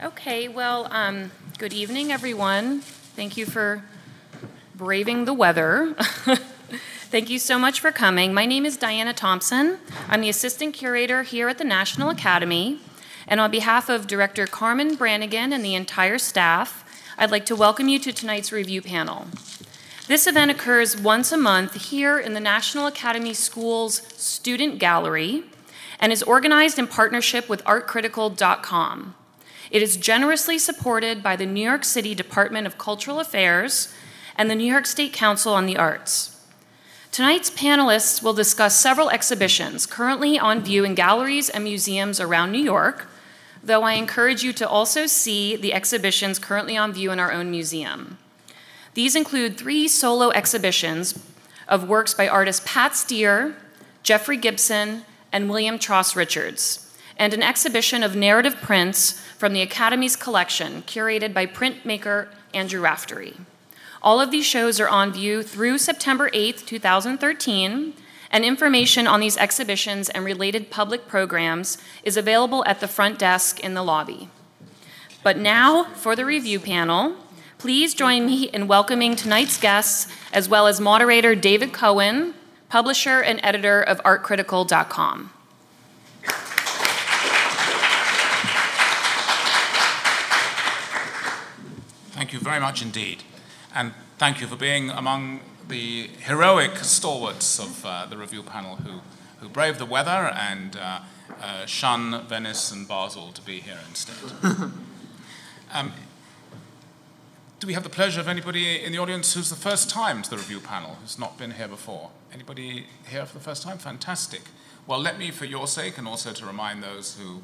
Okay, well, um, good evening, everyone. Thank you for braving the weather. Thank you so much for coming. My name is Diana Thompson. I'm the assistant curator here at the National Academy. And on behalf of Director Carmen Brannigan and the entire staff, I'd like to welcome you to tonight's review panel. This event occurs once a month here in the National Academy School's Student Gallery and is organized in partnership with artcritical.com. It is generously supported by the New York City Department of Cultural Affairs and the New York State Council on the Arts. Tonight's panelists will discuss several exhibitions currently on view in galleries and museums around New York, though I encourage you to also see the exhibitions currently on view in our own museum. These include three solo exhibitions of works by artists Pat Steir, Jeffrey Gibson, and William Trost Richards, and an exhibition of narrative prints from the Academy's collection, curated by printmaker Andrew Raftery. All of these shows are on view through September 8th, 2013, and information on these exhibitions and related public programs is available at the front desk in the lobby. But now for the review panel. Please join me in welcoming tonight's guests, as well as moderator David Cohen, publisher and editor of artcritical.com. Thank you very much indeed. And thank you for being among the heroic stalwarts of uh, the review panel who, who braved the weather and uh, uh, shun Venice and Basel to be here instead. um, do we have the pleasure of anybody in the audience who's the first time to the review panel, who's not been here before? Anybody here for the first time? Fantastic. Well, let me, for your sake, and also to remind those who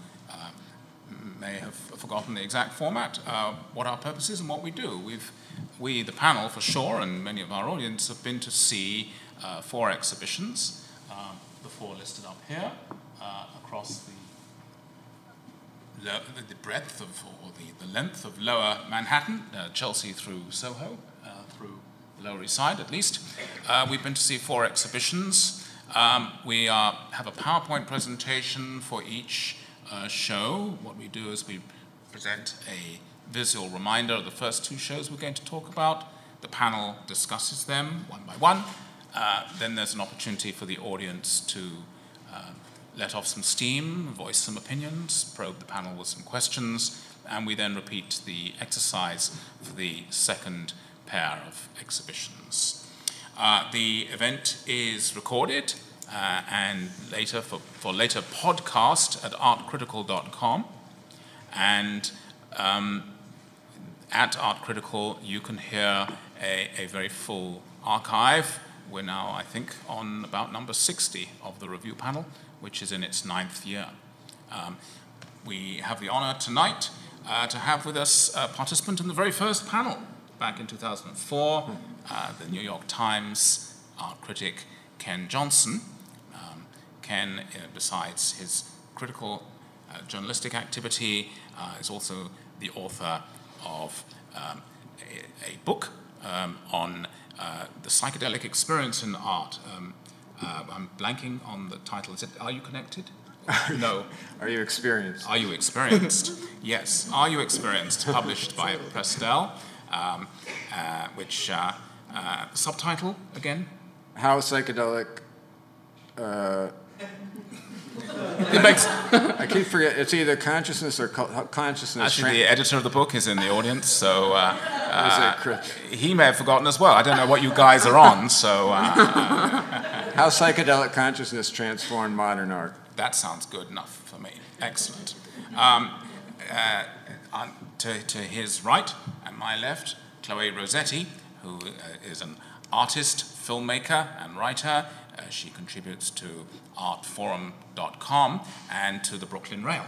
may have forgotten the exact format, uh, what our purpose is and what we do. We've we, the panel for sure, and many of our audience have been to see uh, four exhibitions, uh, the four listed up here, uh, across the, the breadth of, or the, the length of lower Manhattan, uh, Chelsea through Soho, uh, through the Lower East Side at least. We've been to see four exhibitions. Um, we have a PowerPoint presentation for each show. What we do is we present a visual reminder of the first two shows we're going to talk about. The panel discusses them one by one. Uh, then there's an opportunity for the audience to uh, let off some steam, voice some opinions, probe the panel with some questions, and we then repeat the exercise for the second pair of exhibitions. Uh, the event is recorded uh, and later for, for later podcast at artcritical.com. And um, at Art Critical, you can hear a, a very full archive. We're now, I think, on about number 60 of the review panel, which is in its ninth year. Um, we have the honor tonight uh, to have with us a participant in the very first panel back in 2004, uh, the New York Times art critic Ken Johnson. Ken, uh, besides his critical uh, journalistic activity, uh, is also the author of um, a, a, book um, on uh, the psychedelic experience in art. Um, uh, I'm blanking on the title. Is it Are You Connected? no. Are you experienced? Are you experienced? yes. Are you experienced? Published by Prestel, um, uh, which uh, uh, subtitle again? How psychedelic uh, it makes. I keep forgetting. It's either consciousness or co- consciousness. Actually, the editor of the book is in the audience, so uh, uh, he may have forgotten as well. I don't know what you guys are on, so. Uh, How psychedelic consciousness transformed modern art. That sounds good enough for me. Excellent. Um, uh, to, to his right and my left, Chloe Rossetti, who uh, is an artist, filmmaker, and writer. Uh, she contributes to artforum.com and to the Brooklyn Rail.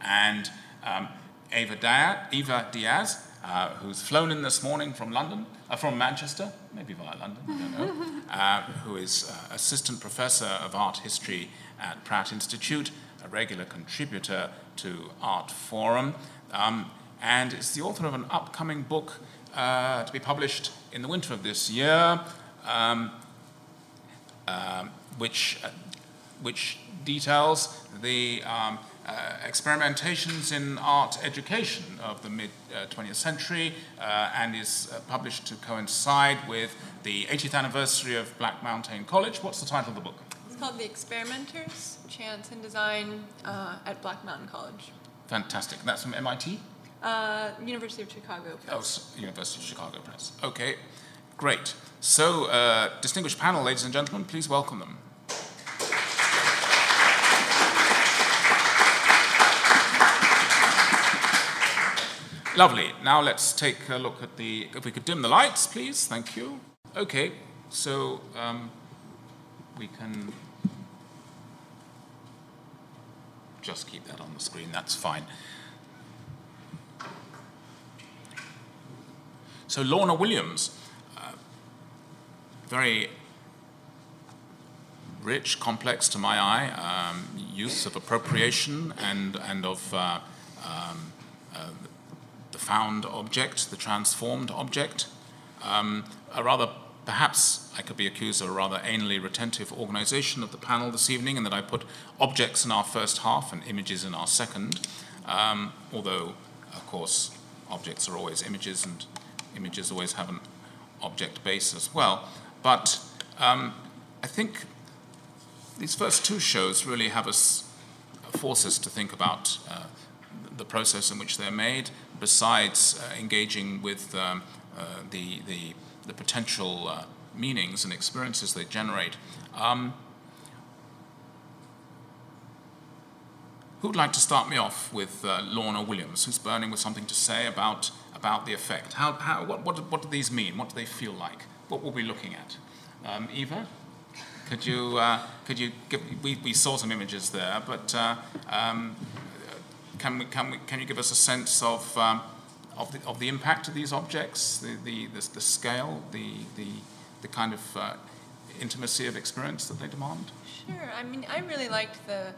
And um, Eva, Diaz, Eva Diaz uh, who's flown in this morning from London, uh, from Manchester, maybe via London, I don't know, uh, who is uh, assistant professor of art history at Pratt Institute, a regular contributor to Art Forum, um, and is the author of an upcoming book uh, to be published in the winter of this year. Um, um, which, uh, which details the um, uh, experimentations in art education of the mid 20th century uh, and is uh, published to coincide with the 80th anniversary of Black Mountain College. What's the title of the book? It's called The Experimenters Chance and Design uh, at Black Mountain College. Fantastic. That's from MIT? Uh, University of Chicago Press. Oh, University of Chicago Press. Okay, great. So, uh, distinguished panel, ladies and gentlemen, please welcome them. Lovely. Now let's take a look at the. If we could dim the lights, please. Thank you. Okay. So um, we can just keep that on the screen. That's fine. So Lorna Williams, very rich, complex to my eye, um, use of appropriation and and of uh, um, uh, the found object, the transformed object. Um, a rather, perhaps I could be accused of a rather anally retentive organization of the panel this evening, in that I put objects in our first half and images in our second. Um, although, of course, objects are always images, and images always have an object base as well. But um, I think these first two shows really have us force us to think about uh, the process in which they're made, besides uh, engaging with um, uh, the, the, the, potential uh, meanings and experiences they generate. Um, who'd like to start me off with uh, Lorna Williams, who's burning with something to say about, about the effect? How, how, what, what, what do these mean? What do they feel like? What we'll be looking at? Um, Eva? Could you, uh, could you give, we, we saw some images there, but uh, um, can, we, can, we, can you give us a sense of, um, of, the, of the impact of these objects, the, the, the, the scale, the, the, the kind of uh, intimacy of experience that they demand? Sure. I mean, I really liked the,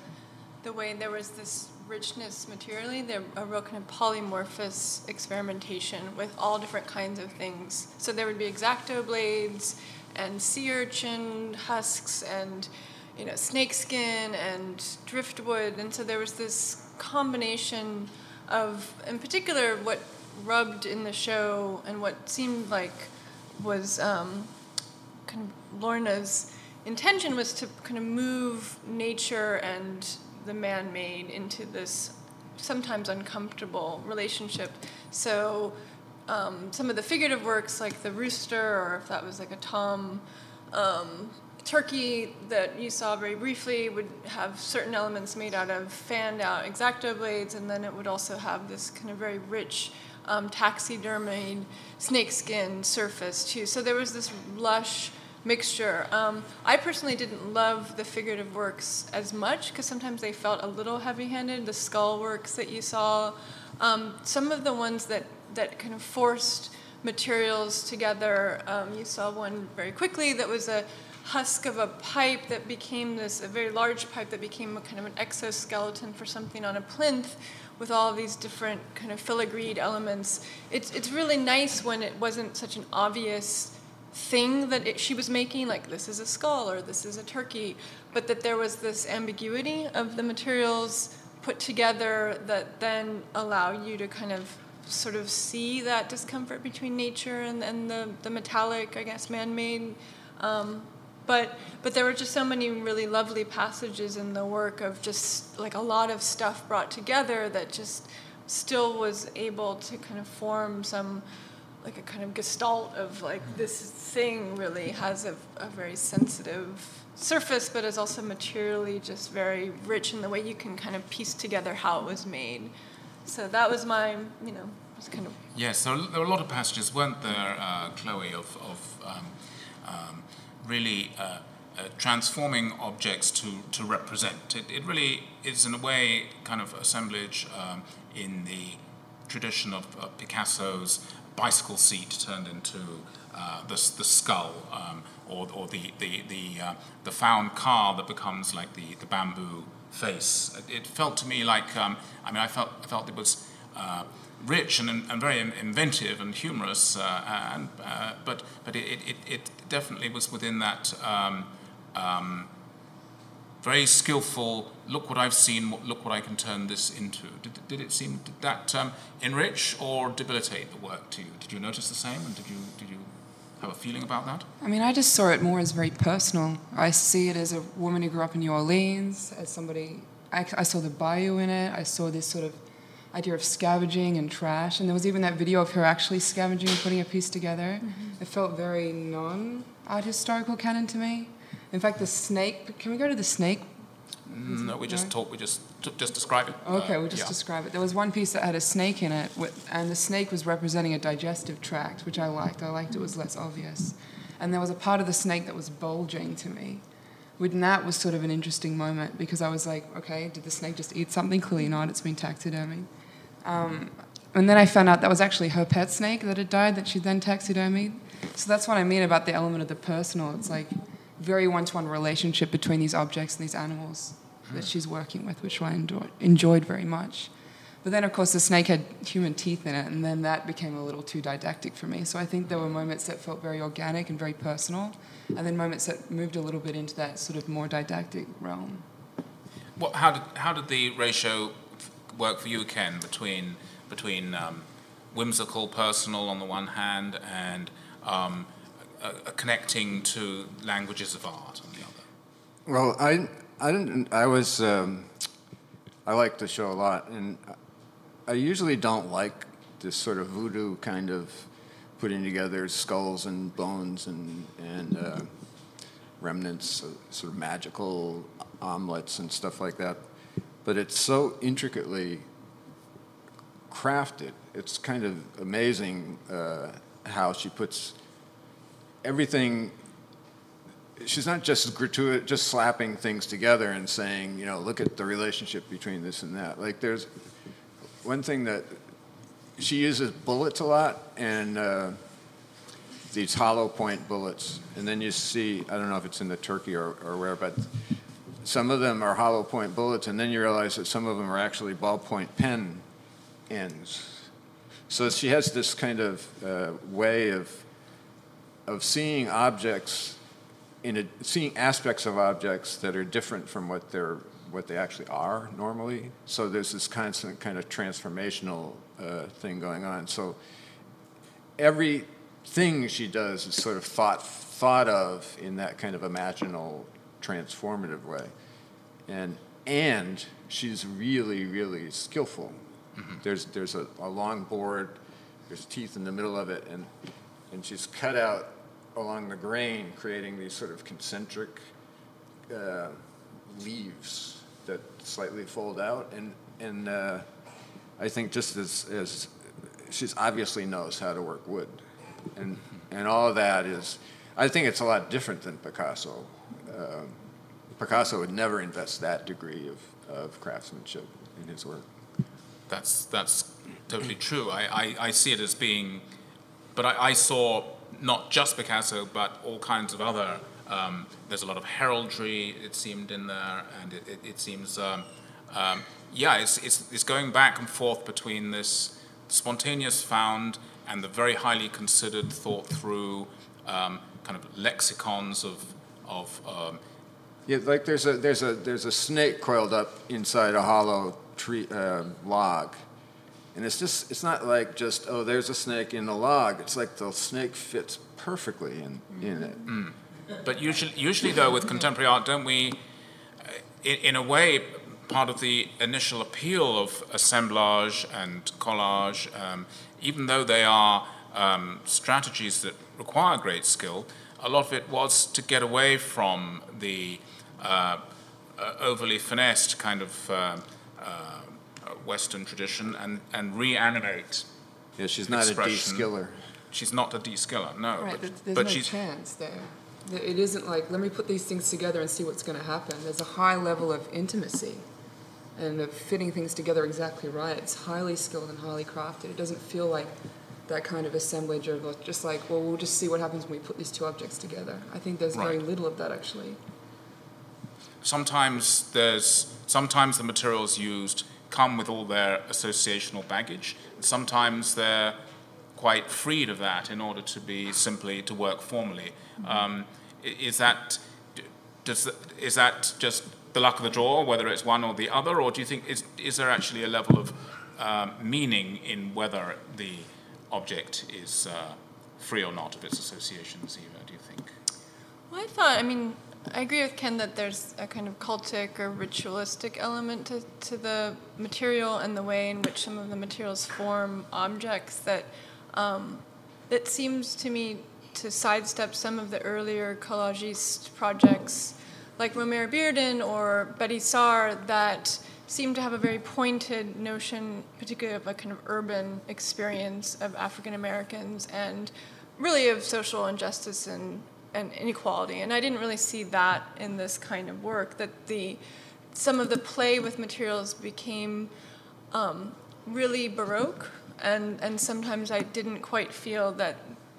the way there was this richness materially, there a real kind of polymorphous experimentation with all different kinds of things. So there would be exacto blades and sea urchin husks and you know snakeskin and driftwood, and so there was this combination of, in particular, what rubbed in the show and what seemed like was um, kind of Lorna's intention was to kind of move nature and the man-made into this sometimes uncomfortable relationship. So um, some of the figurative works, like the rooster, or if that was like a tom, um, turkey that you saw very briefly would have certain elements made out of fanned out exacto blades, and then it would also have this kind of very rich um, taxidermied snakeskin surface too. So there was this lush mixture. Um, I personally didn't love the figurative works as much because sometimes they felt a little heavy-handed. The skull works that you saw, um, some of the ones that that kind of forced materials together. Um, you saw one very quickly that was a husk of a pipe that became this, a very large pipe that became a kind of an exoskeleton for something on a plinth with all these different kind of filigreed elements. It's, it's really nice when it wasn't such an obvious thing that it, she was making, like this is a skull or this is a turkey, but that there was this ambiguity of the materials put together that then allow you to kind of sort of see that discomfort between nature and, and the, the metallic, I guess, man made. Um, but but there were just so many really lovely passages in the work of just like a lot of stuff brought together that just still was able to kind of form some like a kind of gestalt of like this thing really has a, a very sensitive surface but is also materially just very rich in the way you can kind of piece together how it was made so that was my you know was kind of yes so there were a lot of passages weren't there uh, chloe of, of um, um, really uh, uh, transforming objects to, to represent. It, it really is, in a way, kind of assemblage um, in the tradition of, of, Picasso's bicycle seat turned into uh, the, the skull, um, or, or the, the, the, uh, the found car that becomes like the, the bamboo face. It, felt to me like, um, I mean, I felt, I felt it was uh, rich and, and very inventive and humorous, uh, and, uh, but, but it, it, it definitely was within that um, um, very skillful. Look what I've seen. Look what I can turn this into. Did, did it seem did that um, enrich or debilitate the work to you? Did you notice the same, and did you did you have a feeling about that? I mean, I just saw it more as very personal. I see it as a woman who grew up in New Orleans, as somebody. I, I saw the bayou in it. I saw this sort of idea of scavenging and trash, and there was even that video of her actually scavenging and putting a piece together. Mm-hmm. It felt very non-art historical canon to me. In fact, the snake. Can we go to the snake? No, we just talk. We just just describe it. Okay, uh, we'll just yeah. describe it. There was one piece that had a snake in it, and the snake was representing a digestive tract, which I liked. I liked it was less obvious, and there was a part of the snake that was bulging to me. And that was sort of an interesting moment because I was like, okay, did the snake just eat something? Clearly not. It's been taxidermied. Um, and then I found out that was actually her pet snake that had died that she then taxidermied. So that's what I mean about the element of the personal. It's like very one-to-one relationship between these objects and these animals that she's working with, which I enjoyed, enjoyed very much. But then, of course, the snake had human teeth in it, and then that became a little too didactic for me. So I think there were moments that felt very organic and very personal, and then moments that moved a little bit into that sort of more didactic realm. What, how, did, how did the ratio work for you, Ken, between, between um, whimsical, personal on the one hand, and um, uh, connecting to languages of art on the other? Well, I, I didn't. I was. Um, I like the show a lot, and I usually don't like this sort of voodoo kind of putting together skulls and bones and and uh, remnants, of sort of magical omelets and stuff like that. But it's so intricately crafted. It's kind of amazing uh, how she puts everything she's not just gratuitous, just slapping things together and saying, you know, look at the relationship between this and that. Like there's one thing that she uses bullets a lot and uh, these hollow point bullets, and then you see, I don't know if it's in the turkey or, or where, but some of them are hollow point bullets, and then you realize that some of them are actually ballpoint pen ends. So she has this kind of uh, way of of seeing objects in a, seeing aspects of objects that are different from what they're what they actually are normally. So there's this constant kind of transformational uh, thing going on. So everything she does is sort of thought thought of in that kind of imaginal, transformative way, and and she's really really skillful. Mm-hmm. There's there's a, a long board, there's teeth in the middle of it, and and she's cut out along the grain, creating these sort of concentric uh, leaves that slightly fold out. And, and uh, I think just as, as she obviously knows how to work wood. And, and all of that is, I think it's a lot different than Picasso. Uh, Picasso would never invest that degree of, of craftsmanship in his work. That's, that's totally true. I, I, I see it as being, but I, I saw not just Picasso, but all kinds of other. Um, there's a lot of heraldry, it seemed, in there, and it, it, it seems, um, um, yeah, it's, it's, it's going back and forth between this spontaneous found and the very highly considered, thought through um, kind of lexicons of. of um, yeah, like there's a, there's, a, there's a snake coiled up inside a hollow tree uh, log and it's just, it's not like just, oh, there's a snake in the log. It's like the snake fits perfectly in, in it. Mm. But usually, usually, though, with contemporary art, don't we, in, in a way, part of the initial appeal of assemblage and collage, um, even though they are um, strategies that require great skill, a lot of it was to get away from the uh, uh overly finessed kind of uh, uh, Western tradition and, and reanimate. Yeah, she's not expression. a de-skiller. She's not a de-skiller, no. Right, but, there's but no she's, chance there. It isn't like, let me put these things together and see what's going to happen. There's a high level of intimacy and of fitting things together exactly right. It's highly skilled and highly crafted. It doesn't feel like that kind of assemblage of just like, well, we'll just see what happens when we put these two objects together. I think there's right. very little of that actually. Sometimes there's sometimes the materials used come with all their associational baggage. Sometimes they're quite freed of that in order to be simply to work formally. Mm-hmm. Um, is that does is that just the luck of the draw, whether it's one or the other, or do you think is is there actually a level of um, meaning in whether the object is uh, free or not of its associations? Eva, do you think? Well, I thought, I mean, I agree with Ken that there's a kind of cultic or ritualistic element to, to the material and the way in which some of the materials form objects that um, that seems to me to sidestep some of the earlier collagist projects like Romare Bearden or Betty Saar that seem to have a very pointed notion, particularly of a kind of urban experience of African Americans and really of social injustice and, and inequality. And I didn't really see that in this kind of work, that the some of the play with materials became um, really baroque. And, and sometimes I didn't quite feel that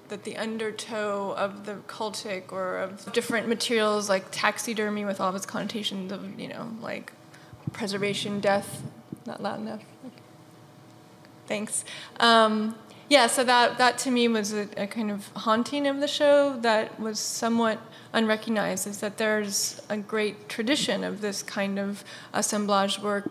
that the undertow of the cultic or of different materials like taxidermy with all of its connotations of you know like preservation death not loud enough thanks. Um, yeah so that that to me was a, a, kind of haunting of the show that was somewhat unrecognized is that there's a great tradition of this kind of assemblage work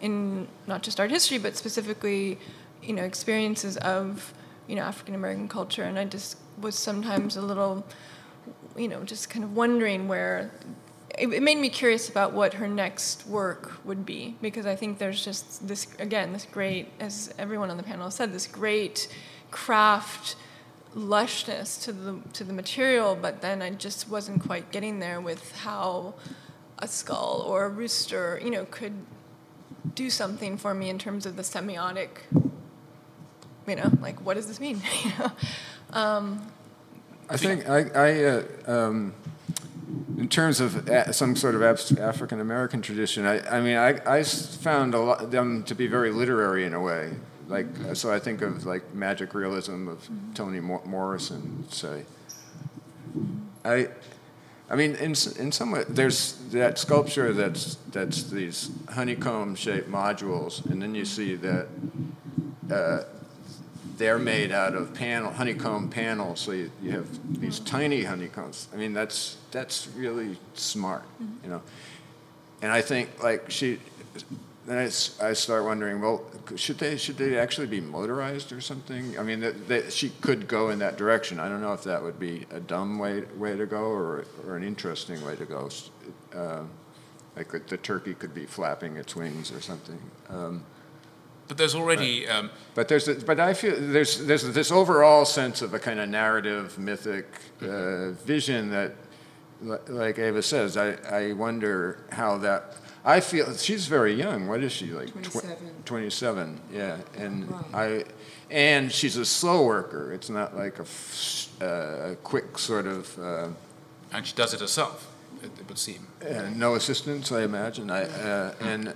in not just art history but specifically you know experiences of you know African American culture, and I just was sometimes a little, you know, just kind of wondering where. It, made me curious about what her next work would be because I think there's just this again this great, as everyone on the panel said, this great craft lushness to the to the material, but then I just wasn't quite getting there with how a skull or a rooster, you know, could do something for me in terms of the semiotic you know, like what does this mean? you know, um, I think I, I uh, um, in terms of some sort of African American tradition, I, I mean, I, I found lot them to be very literary in a way. Like, so I think of like magic realism of. Toni Morrison, say. I, I mean, in in some way, there's that sculpture that's that's these honeycomb-shaped modules, and then you see that uh, they're made out of panel honeycomb panels, so you, you have these tiny honeycombs. I mean, that's that's really smart, mm-hmm. you know. And I think like she, then I, I start wondering, well, should they should they actually be motorized or something? I mean, that, that she could go in that direction. I don't know if that would be a dumb way way to go or or an interesting way to go. Uh, like the turkey could be flapping its wings or something. Um, but there's already. Um, but there's, a, but I feel there's there's this overall sense of a kind of narrative, mythic uh, vision that, like Eva says, I I wonder how that. I feel she's very young. What is she like? 27. Tw- 27. Yeah, and I, and she's a slow worker. It's not like a, uh, a quick sort of. Uh, and she does it herself. It, it would seem. no assistance, I imagine. I uh, and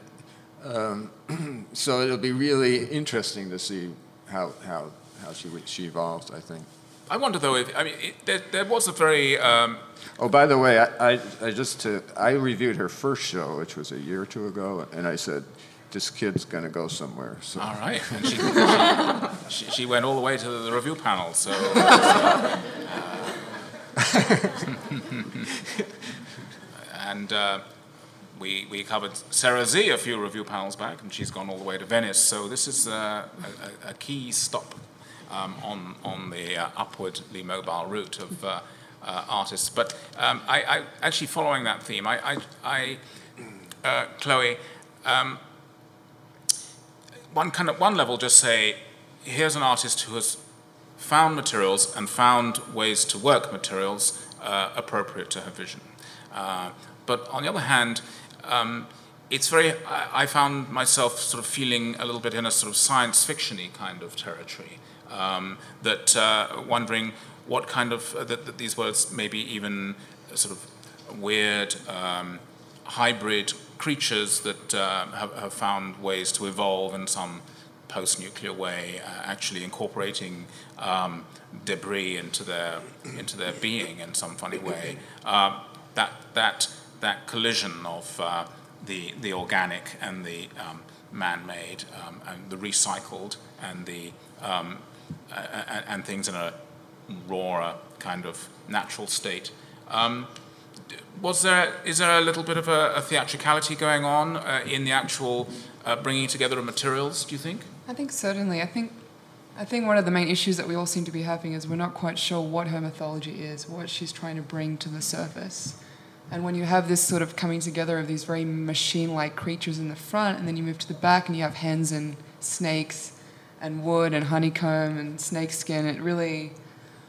um, so it'll be really interesting to see how, how, how she, she evolves, I think. I wonder though if I mean it, there, there was a very. Um... Oh, by the way, I, I, I just to, I reviewed her first show, which was a year or two ago, and I said, "This kid's going to go somewhere." So. All right, and she, she, she, she, went all the way to the review panel. So. Uh, and. Uh, we, we covered Sarah Sze a few review panels back, and she's gone all the way to Venice. So this is uh, a, a, key stop um, on, on the uh, upwardly mobile route of uh, uh artists. But um, I, I, actually, following that theme, I, I, I uh, Chloe, um, one kind of one level, just say, here's an artist who has found materials and found ways to work materials uh, appropriate to her vision. but on the other hand, um, it's very, I, I, found myself sort of feeling a little bit in a sort of science fictiony kind of territory. Um, that uh, wondering what kind of, uh, that, that, these words maybe even sort of weird um, hybrid creatures that uh, have, have, found ways to evolve in some post-nuclear way, uh, actually incorporating um, debris into their into their being in some funny way. Uh, that that that collision of uh, the, the organic and the um, man made um, and the recycled and, the, um, and, things in a rawer kind of natural state. Um, was there is there a little bit of a, a theatricality going on uh, in the actual uh, bringing together of materials? Do you think? I think certainly. I think I think one of the main issues that we all seem to be having is we're not quite sure what her mythology is, what she's trying to bring to the surface. And when you have this sort of coming together of these very machine like creatures in the front, and then you move to the back and you have hens and snakes and wood and honeycomb and snakeskin, it really,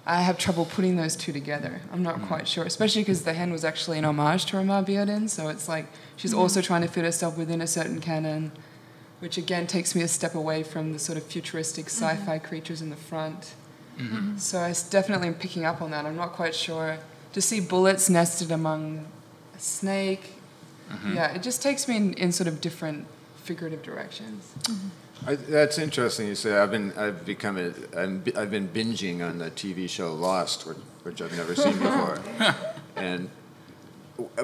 I have trouble putting those two together. I'm not mm. quite sure, especially because the hen was actually an homage to Romare Bearden, so it's like she's mm-hmm. also trying to fit herself within a certain canon, which again takes me a step away from the sort of futuristic mm-hmm. sci fi creatures in the front. Mm-hmm. So I definitely am picking up on that. I'm not quite sure. To see bullets nested among a snake, yeah, it just takes me in, in sort of different figurative directions. I, that's interesting. You say I've been I've become a I'm, I've been binging on the TV show Lost, which, which I've never seen before. and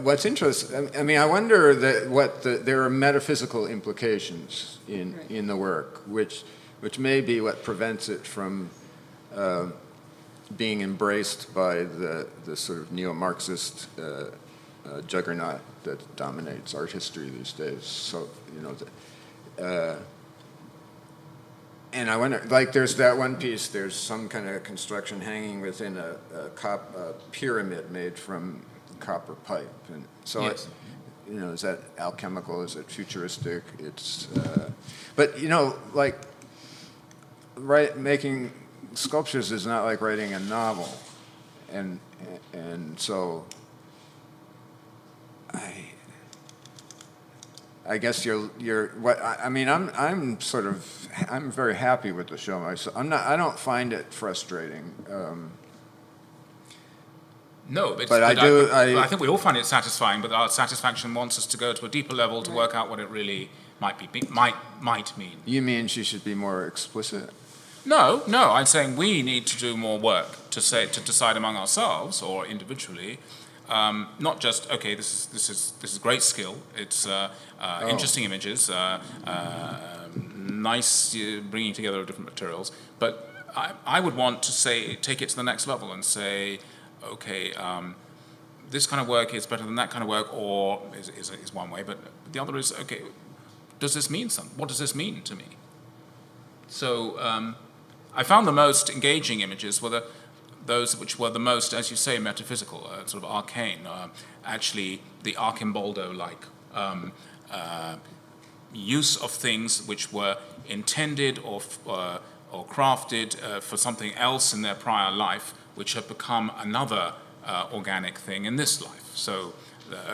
what's interesting, I mean, I wonder that what the, there are metaphysical implications in Right. in the work, which which may be what prevents it from. Uh, being embraced by the, the sort of neo-Marxist uh, uh, juggernaut that dominates art history these days. So, you know, the, uh, and I wonder, like, there's that one piece. There's some kind of construction hanging within a, a, cop, a pyramid made from copper pipe, and so Yes. it, you know, is that alchemical? Is it futuristic? It's, uh, but you know, like, right, making sculptures is not like writing a novel, and and so I. I guess you're you're what I, I mean I'm I'm sort of I'm very happy with the show myself. I'm not I don't find it frustrating. Um, No, it's, But I do- I, I- think we all find it satisfying, but our satisfaction wants us to go to a deeper level to work out what it really might be, be- might might mean. you mean she should be more explicit? No, no, I'm saying we need to do more work to say to decide among ourselves or individually, um, not just okay. This is this is this is great skill. It's uh, uh, Oh. interesting images, uh, uh, nice uh, bringing together of different materials. But I, I would want to say take it to the next level and say, okay. Um, this kind of work is better than that kind of work, or is, is, is one way, but the other is okay. Does this mean something? What does this mean to me? So um, I found the most engaging images were the, those which were the most, as you say, metaphysical, uh, sort of arcane. Uh, actually, the Arcimboldo-like um, uh, use of things which were intended or, uh, or crafted uh, for something else in their prior life, which have become another uh, organic thing in this life. So,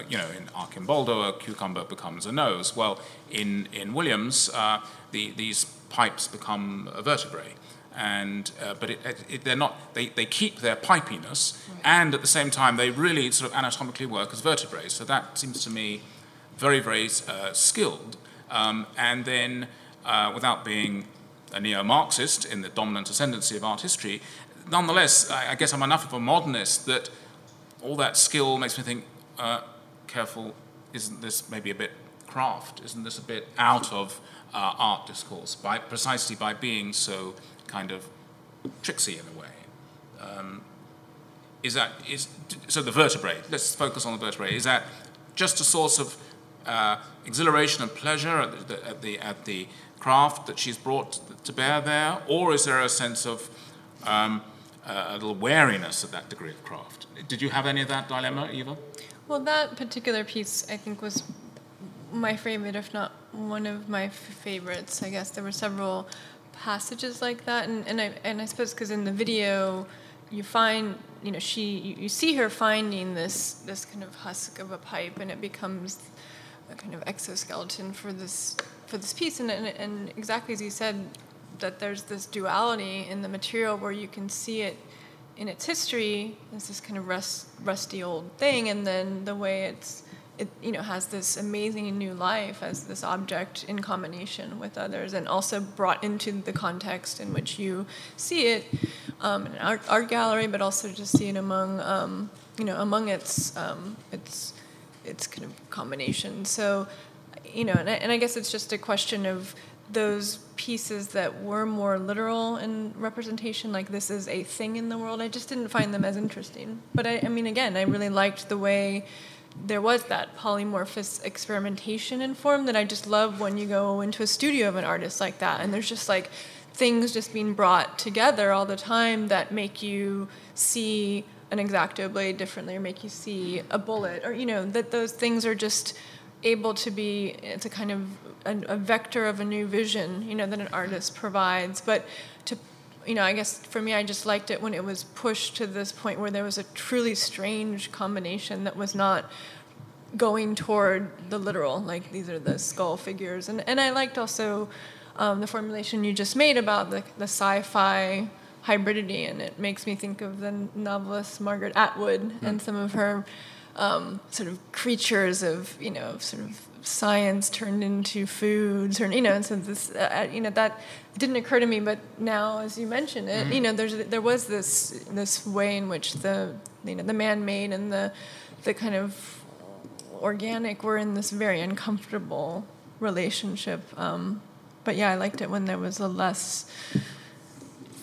you know, in Arcimboldo, a cucumber becomes a nose. Well, in, in Williams, the, these pipes become a vertebrae. And, uh, but it, it, they're not, they, they keep their pipiness, and at the same time, they really sort of anatomically work as vertebrae. So that seems to me very, very uh, skilled. Um, and then, uh, without being a neo Marxist in the dominant ascendancy of art history, nonetheless, I, I guess I'm enough of a modernist that all that skill makes me think, uh, careful, isn't this maybe a bit craft? Isn't this a bit out of uh, art discourse by precisely by being so kind of tricksy in a way? Um, is that is so the vertebrae? Let's focus on the vertebrae. Is that just a source of uh, exhilaration and pleasure at the, at the at the craft that she's brought to bear there, or is there a sense of um, a little wariness at that degree of craft? Did you have any of that dilemma, Eva? Well, that particular piece, I think, was my favorite, if not one of my favorites. I guess there were several passages like that, and, and I and I suppose because in the video, you find you know she you, you see her finding this this kind of husk of a pipe, and it becomes a kind of exoskeleton for this for this piece, and and, and exactly as you said, that there's this duality in the material where you can see it in its history as this kind of rust, rusty old thing, and then the way it's it you know has this amazing new life as this object in combination with others, and also brought into the context in which you see it um, in an art, art gallery, but also just see it among um, you know among its um, its its kind of combination. So you know, and I, and I guess it's just a question of those pieces that were more literal in representation, like this is a thing in the world, I just didn't find them as interesting. But I, I mean, again, I really liked the way there was that polymorphous experimentation in form that I just love when you go into a studio of an artist like that, and there's just like things just being brought together all the time that make you see an exacto blade differently or make you see a bullet or you know that those things are just able to be it's a kind of a, a, vector of a new vision you know that an artist provides. But you know i guess for me i just liked it when it was pushed to this point where there was a truly strange combination that was not going toward the literal like these are the skull figures and and i liked also um, the formulation you just made about the, the sci-fi hybridity and it makes me think of the novelist margaret atwood mm. and some of her um, sort of creatures of you know sort of science turned into foods or you know and so this uh, uh, you know that didn't occur to me but now as you mentioned it mm-hmm. you know there's there was this this way in which the you know the man-made and the the kind of organic were in this very uncomfortable relationship um, but yeah I liked it when there was a less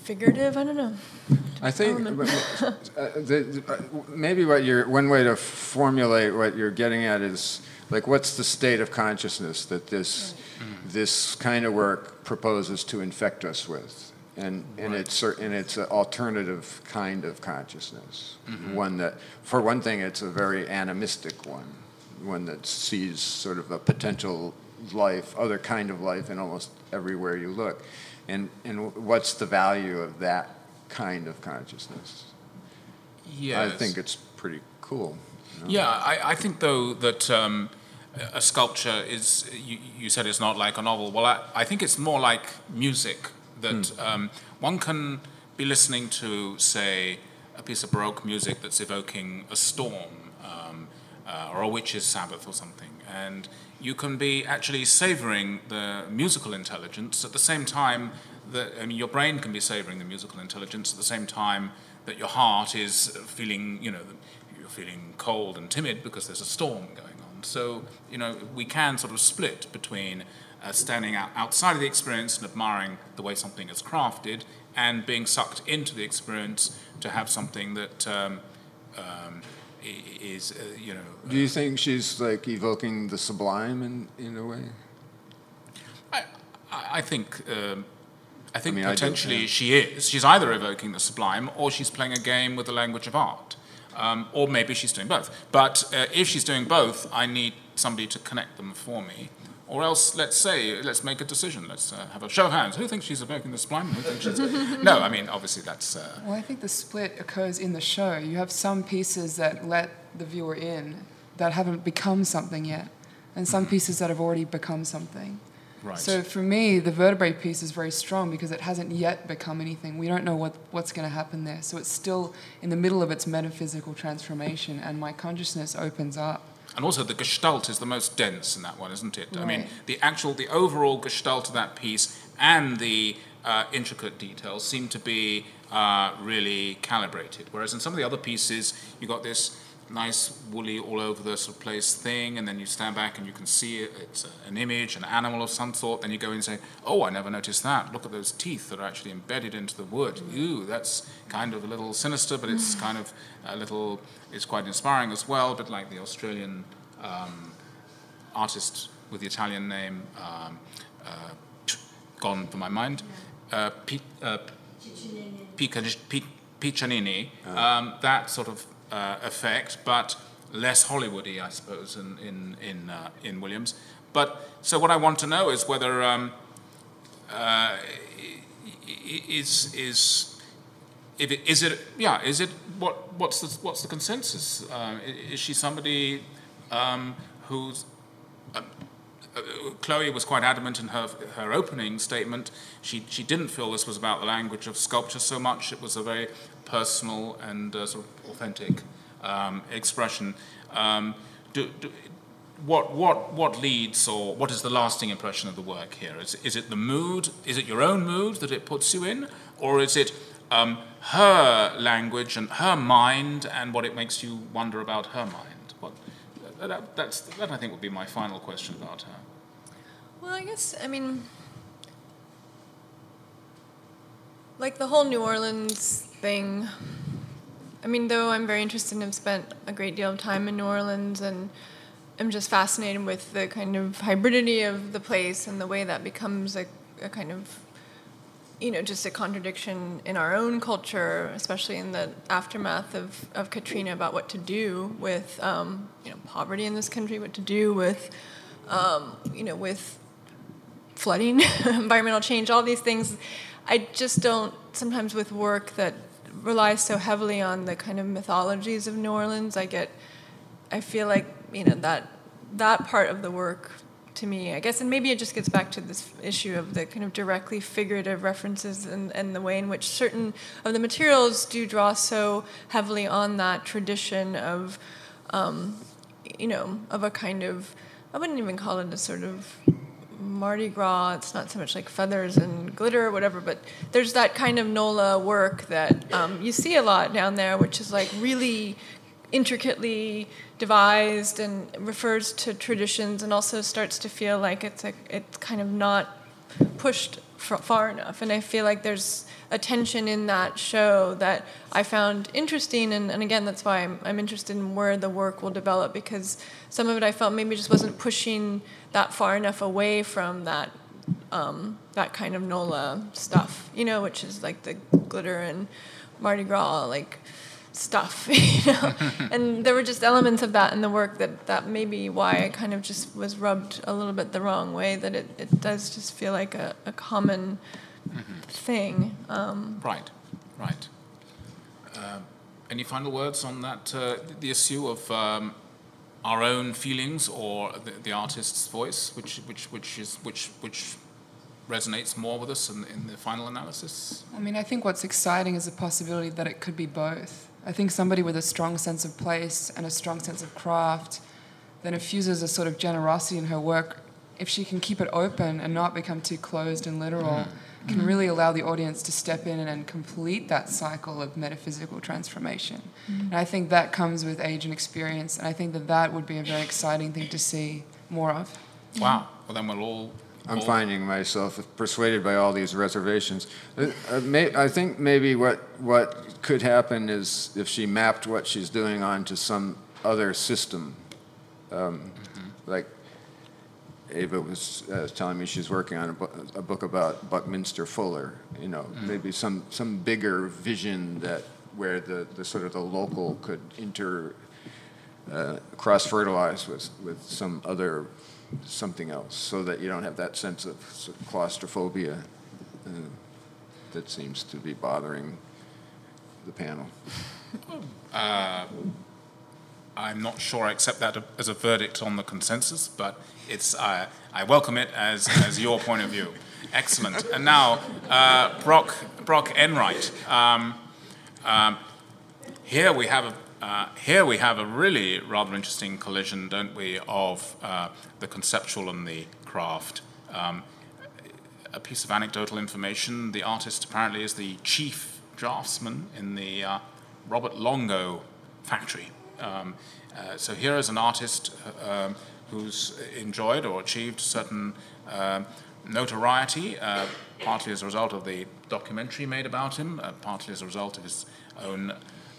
figurative I don't know I think uh, the, uh, maybe what you're one way to formulate what you're getting at is like what's the state of consciousness that this this kind of work proposes to infect us with, and and right. it's and it's an alternative kind of consciousness, mm-hmm. one that for one thing it's a very animistic one, one that sees sort of a potential life, other kind of life in almost everywhere you look, and and what's the value of that kind of consciousness. Yes. I think it's pretty cool. You know? Yeah, I, I, think though that um, a sculpture is, you, you, said it's not like a novel. Well, I, I think it's more like music that mm. um, one can be listening to, say, a piece of Baroque music that's evoking a storm um, uh, or a witch's Sabbath or something. And you can be actually savoring the musical intelligence at the same time that I mean, your brain can be savoring the musical intelligence at the same time that your heart is feeling, you know, you're feeling cold and timid because there's a storm going So, you know, we can sort of split between uh, standing out outside of the experience and admiring the way something is crafted and being sucked into the experience to have something that um, um, is, uh, you know. Do you think she's like evoking the sublime in, in a way? I, I think. Um, I think I mean, potentially I yeah. she is. She's either evoking the sublime or she's playing a game with the language of art. Um, or maybe she's doing both. But uh, if she's doing both, I need somebody to connect them for me. Or else, let's say, let's make a decision. Let's uh, have a show of hands. Who thinks she's evoking the sublime? Who thinks she's... no, I mean, obviously that's. Uh... Well, I think the split occurs in the show. You have some pieces that let the viewer in that haven't become something yet, and some pieces that have already become something. Right. So for me, the vertebrae piece is very strong because it hasn't yet become anything. We don't know what, what's going to happen there. So it's still in the middle of its metaphysical transformation, and my consciousness opens up. And also, the gestalt is the most dense in that one, isn't it? Right. I mean, the actual, the overall gestalt of that piece and the uh, intricate details seem to be uh, really calibrated. Whereas in some of the other pieces, you've got this nice woolly all over the sort of place thing, and then you stand back and you can see it, it's an image, an animal of some sort. Then you go and say, "Oh, I never noticed that. Look at those teeth that are actually embedded into the wood. Ooh, that's kind of a little sinister, but it's kind of a little. It's quite inspiring as well. But like the Australian um, artist with the Italian name, um, uh, gone from my mind, uh, P- uh, Piccinini. Um, that sort of uh, effect, but less Hollywoody, I suppose, in in in, uh, in Williams. But so what I want to know is whether um, uh, is is if it, is it yeah is it what what's the what's the consensus? Uh, is she somebody um, who's uh, uh, Chloe was quite adamant in her her opening statement. She she didn't feel this was about the language of sculpture so much. It was a very personal and uh, sort of authentic um, expression. Um, do, do, what, what, what leads or what is the lasting impression of the work here? Is, is it the mood? Is it your own mood that it puts you in? Or is it um, her language and her mind and what it makes you wonder about her mind? What, that, that's, that I think would be my final question about her. Well, I guess, I mean, like the whole New Orleans thing. I mean, though I'm very interested and have spent a great deal of time in New Orleans and I'm just fascinated with the kind of hybridity of the place and the way that becomes a, a kind of, you know, just a contradiction in our own culture, especially in the aftermath of, of Katrina about what to do with, um, you know, poverty in this country, what to do with, um, you know, with flooding, environmental change, all these things. I just don't, sometimes with work that relies so heavily on the kind of mythologies of New Orleans, I get, I feel like, you know, that, that part of the work to me, I guess, and maybe it just gets back to this issue of the kind of directly figurative references and, and the way in which certain of the materials do draw so heavily on that tradition of, um, you know, of a kind of, I wouldn't even call it a sort of Mardi Gras. It's not so much like feathers and glitter or whatever, but there's that kind of NOLA work that um, you see a lot down there, which is like really intricately devised and refers to traditions and also starts to feel like it's a, it's kind of not pushed far enough. And I feel like there's a tension in that show that I found interesting. And, and again, that's why I'm, I'm interested in where the work will develop because some of it I felt maybe just wasn't pushing that far enough away from that um, that kind of NOLA stuff, you know, which is like the glitter and Mardi Gras like stuff, you know. and there were just elements of that in the work that that maybe why I kind of just was rubbed a little bit the wrong way. That it, it does just feel like a, a common mm-hmm. thing. Um, right, right. Uh, any final words on that? Uh, the issue of um, our own feelings or the, the, artist's voice, which which which is which which resonates more with us in, in the final analysis? I mean, I think what's exciting is the possibility that it could be both. I think somebody with a strong sense of place and a strong sense of craft then infuses a sort of generosity in her work if she can keep it open and not become too closed and literal. Mm-hmm can really allow the audience to step in and complete that cycle of metaphysical transformation. Mm-hmm. And I think that comes with age and experience, and I think that that would be a very exciting thing to see more of. Wow. Well, then we'll all. I'm finding myself persuaded by all these reservations. Uh, uh, may, I think maybe what what could happen is if she mapped what she's doing onto some other system, um, mm-hmm. like Eva was uh, telling me she's working on a, bu- a, book about Buckminster Fuller. You know, mm. maybe some some bigger vision that where the, the sort of the local could inter uh, cross fertilize with with some other something else, so that you don't have that sense of, sort of claustrophobia uh, that seems to be bothering the panel. I'm not sure I accept that as a verdict on the consensus, but it's, uh, I welcome it as, as your point of view. Excellent. And now, uh, Brock, Brock Enright. Um, um, here we have a uh, here we have a really rather interesting collision, don't we, of uh, the conceptual and the craft. Um, a piece of anecdotal information: the artist apparently is the chief draftsman in the uh, Robert Longo factory. Um, uh, so here is an artist uh, um, who's enjoyed or achieved certain uh, notoriety, uh, partly as a result of the documentary made about him, uh, partly as a result of his own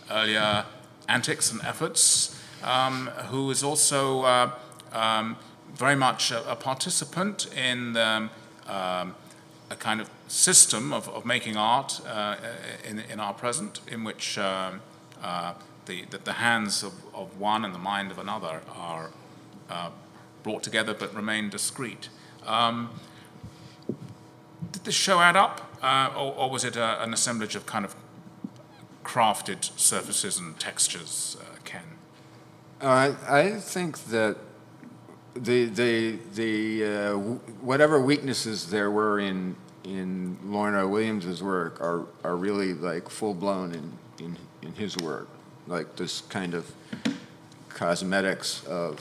earlier antics and efforts, um, who is also uh, um, very much a, a, participant in the, a kind of system of, of making art in, in, our present, in which the, the, the, hands of, of one and the mind of another are uh, brought together but remain discrete. Um, did this show add up, uh, or, or, was it a, an assemblage of kind of crafted surfaces and textures, uh, Ken? Uh, I, I think that the the the uh, whatever weaknesses there were in in Lorna Williams's work are are really like full blown in, in in his work, like this kind of cosmetics of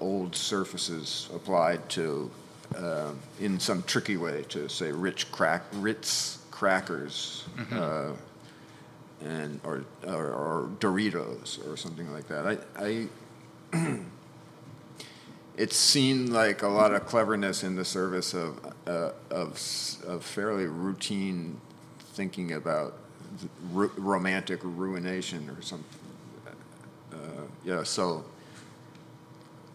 old surfaces applied to, uh, in some tricky way, to say rich crack, Ritz crackers, mm-hmm. uh, and or, or, or Doritos or something like that. I, I it seemed like a lot of cleverness in the service of uh, of, of fairly routine thinking about the ru- romantic ruination or something. Uh, yeah, so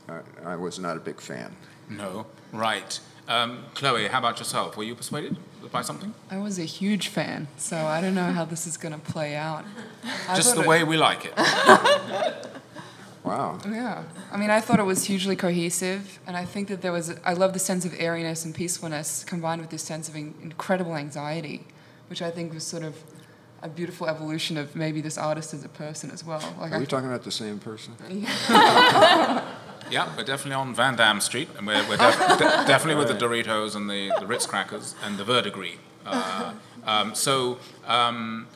I, I was not a big fan. No. Right. Um, Chloe, how about yourself? Were you persuaded by something? I was a huge fan, so I don't know how this is going to play out. I Just the it- way we like it. Wow. Yeah. I mean, I thought it was hugely cohesive, and I think that there was, I love the sense of airiness and peacefulness combined with this sense of in- incredible anxiety, which I think was sort of a beautiful evolution of maybe this artist as a person as well. Like, Are I we talking about the same person? Yeah, we're definitely on Van Dam Street, and we're, we're def- de- definitely with the Doritos and the, the Ritz crackers and the verdigris. Uh, um, so, um,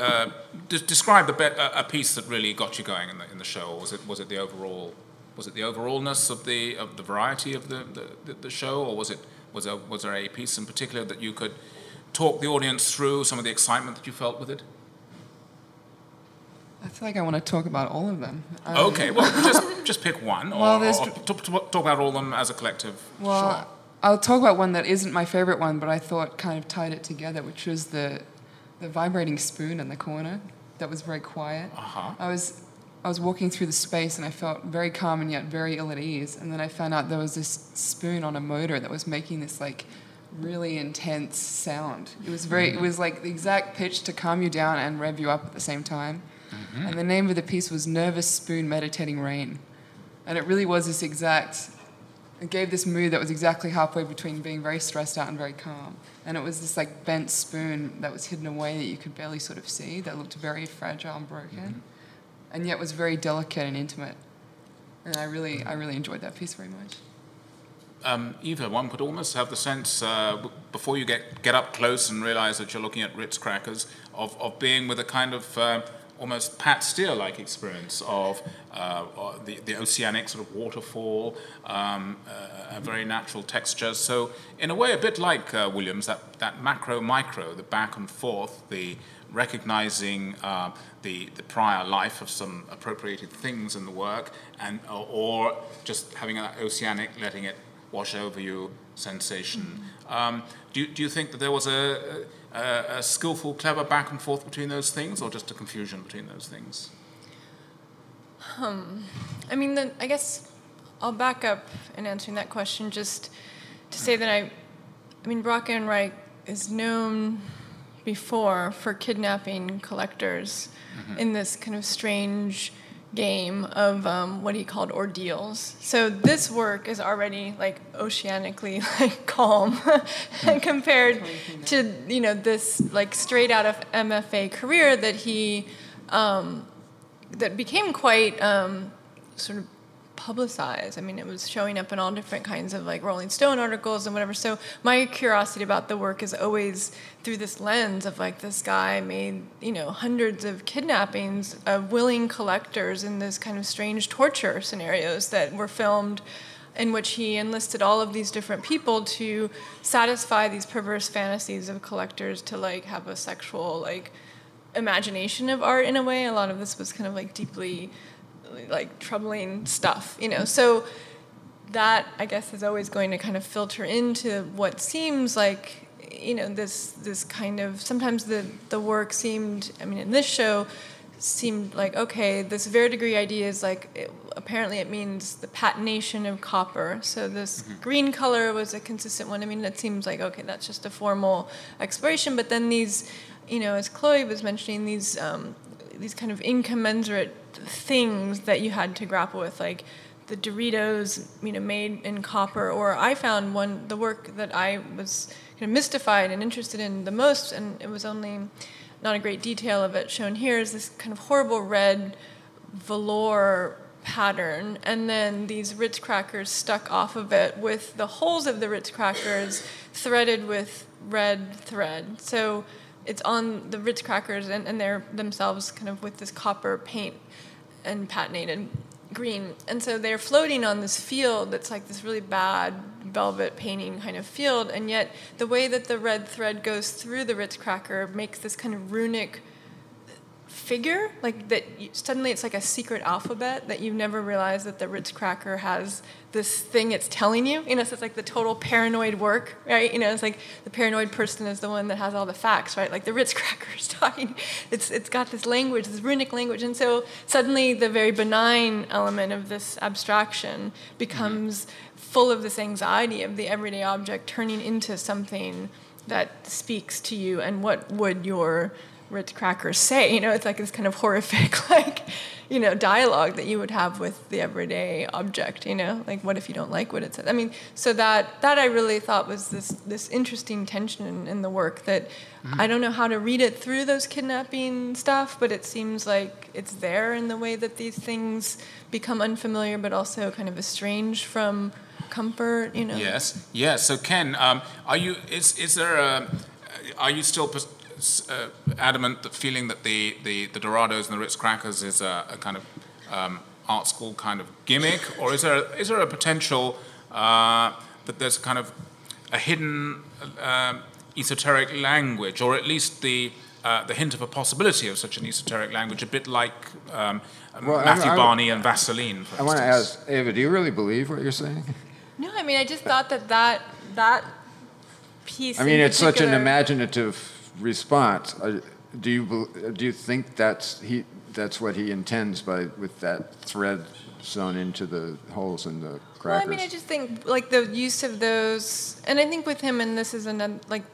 uh, de- describe the be- a, a piece that really got you going in the, in the show. Or was it was it the overall was it the overallness of the of the variety of the, the, the, the show, or was it was there, was there a piece in particular that you could talk the audience through some of the excitement that you felt with it? I feel like I want to talk about all of them. Um, Okay, well, just just pick one, or, Well, or talk, talk about all of them as a collective. Well, Sure. I'll talk about one that isn't my favorite one, but I thought kind of tied it together, which was the the vibrating spoon in the corner that was very quiet. Uh-huh. I was I was walking through the space and I felt very calm and yet very ill at ease. And then I found out there was this spoon on a motor that was making this like really intense sound. It was very it was like the exact pitch to calm you down and rev you up at the same time. Mm-hmm. And the name of the piece was Nervous Spoon Meditating Rain. And it really was this exact it gave this mood that was exactly halfway between being very stressed out and very calm. And it was this like bent spoon that was hidden away that you could barely sort of see, that looked very fragile and broken, mm-hmm. and yet was very delicate and intimate. And I really, I really enjoyed that piece very much. Um, Eva, one could almost have the sense, uh, before you get, get up close and realize that you're looking at Ritz crackers, of, of being with a kind of uh, almost Pat Steir like experience of uh, the, the oceanic sort of waterfall, um, uh, a very natural texture. So, in a way, a bit like uh, Williams, that, that macro micro, the back and forth, the recognizing uh, the, the prior life of some appropriated things in the work, and or, or just having an oceanic, letting it wash over you sensation. Um, do, you, do you think that there was a, a, a skillful, clever back and forth between those things, or just a confusion between those things? I mean, then I guess I'll back up in answering that question just to say that I, I mean, Brock Enright is known before for kidnapping collectors in this kind of strange game of um, what he called ordeals. So this work is already like oceanically like calm compared to you know this like straight out of MFA career that he um, that became quite um, sort of publicized. I mean, it was showing up in all different kinds of like Rolling Stone articles and whatever. So my curiosity about the work is always through this lens of like this guy made you know hundreds of kidnappings of willing collectors in this kind of strange torture scenarios that were filmed in which he enlisted all of these different people to satisfy these perverse fantasies of collectors to like have a sexual like imagination of art in a way. A lot of this was kind of like deeply like troubling stuff, you know. So that I guess is always going to kind of filter into what seems like you know this this kind of sometimes the the work seemed I mean in this show seemed like okay this verdigris idea is like it, apparently it means the patination of copper. So this green color was a consistent one. I mean it seems like okay that's just a formal exploration. But then these you know as chloe was mentioning these um, these kind of incommensurate things that you had to grapple with like the Doritos, you know, made in copper, or I found one the work that I was kind of mystified and interested in the most, and it was only not a great detail of it shown here, is this kind of horrible red velour pattern, and then these Ritz crackers stuck off of it with the holes of the Ritz crackers threaded with red thread. So it's on the Ritz crackers, and, and they're themselves kind of with this copper paint and patinated green. And so they're floating on this field that's like this really bad velvet painting kind of field, and yet the way that the red thread goes through the Ritz cracker makes this kind of runic figure like that you, suddenly it's like a secret alphabet that you've never realized that the ritz cracker has this thing it's telling you. You know so it's like the total paranoid work right? You know it's like the paranoid person is the one that has all the facts right? Like the ritz crackers talking. It's it's got this language this runic language. And so suddenly the very benign element of this abstraction becomes full of this anxiety of the everyday object turning into something that speaks to you and what would your Ritz crackers say. You know, it's like this kind of horrific, like, you know, dialogue that you would have with the everyday object. You know, like what if you don't like what it says? I mean, so that that I really thought was this this interesting tension in, the work that mm-hmm. I don't know how to read it through those kidnapping stuff, but it seems like it's there in the way that these things become unfamiliar, but also kind of estranged from comfort. You know. Yes. Yes. So Ken, um, are you? Is is there a? Are you still? Pers- uh, adamant that feeling that the, the, the Doritos and the Ritz crackers is a, a kind of um, art school kind of gimmick, or is there a, is there a potential uh, that there's kind of a hidden uh, esoteric language, or at least the uh, the hint of a possibility of such an esoteric language, a bit like um, well, Matthew I, I, Barney and Vaseline. I want to ask Eva, do you really believe what you're saying? No, I mean I just thought that that that piece. I mean, it's such an imaginative response. Uh, do you do you think that's he that's what he intends by with that thread sewn into the holes in the crackers? Well, I mean, I just think like the use of those, and I think with him, and this is another like.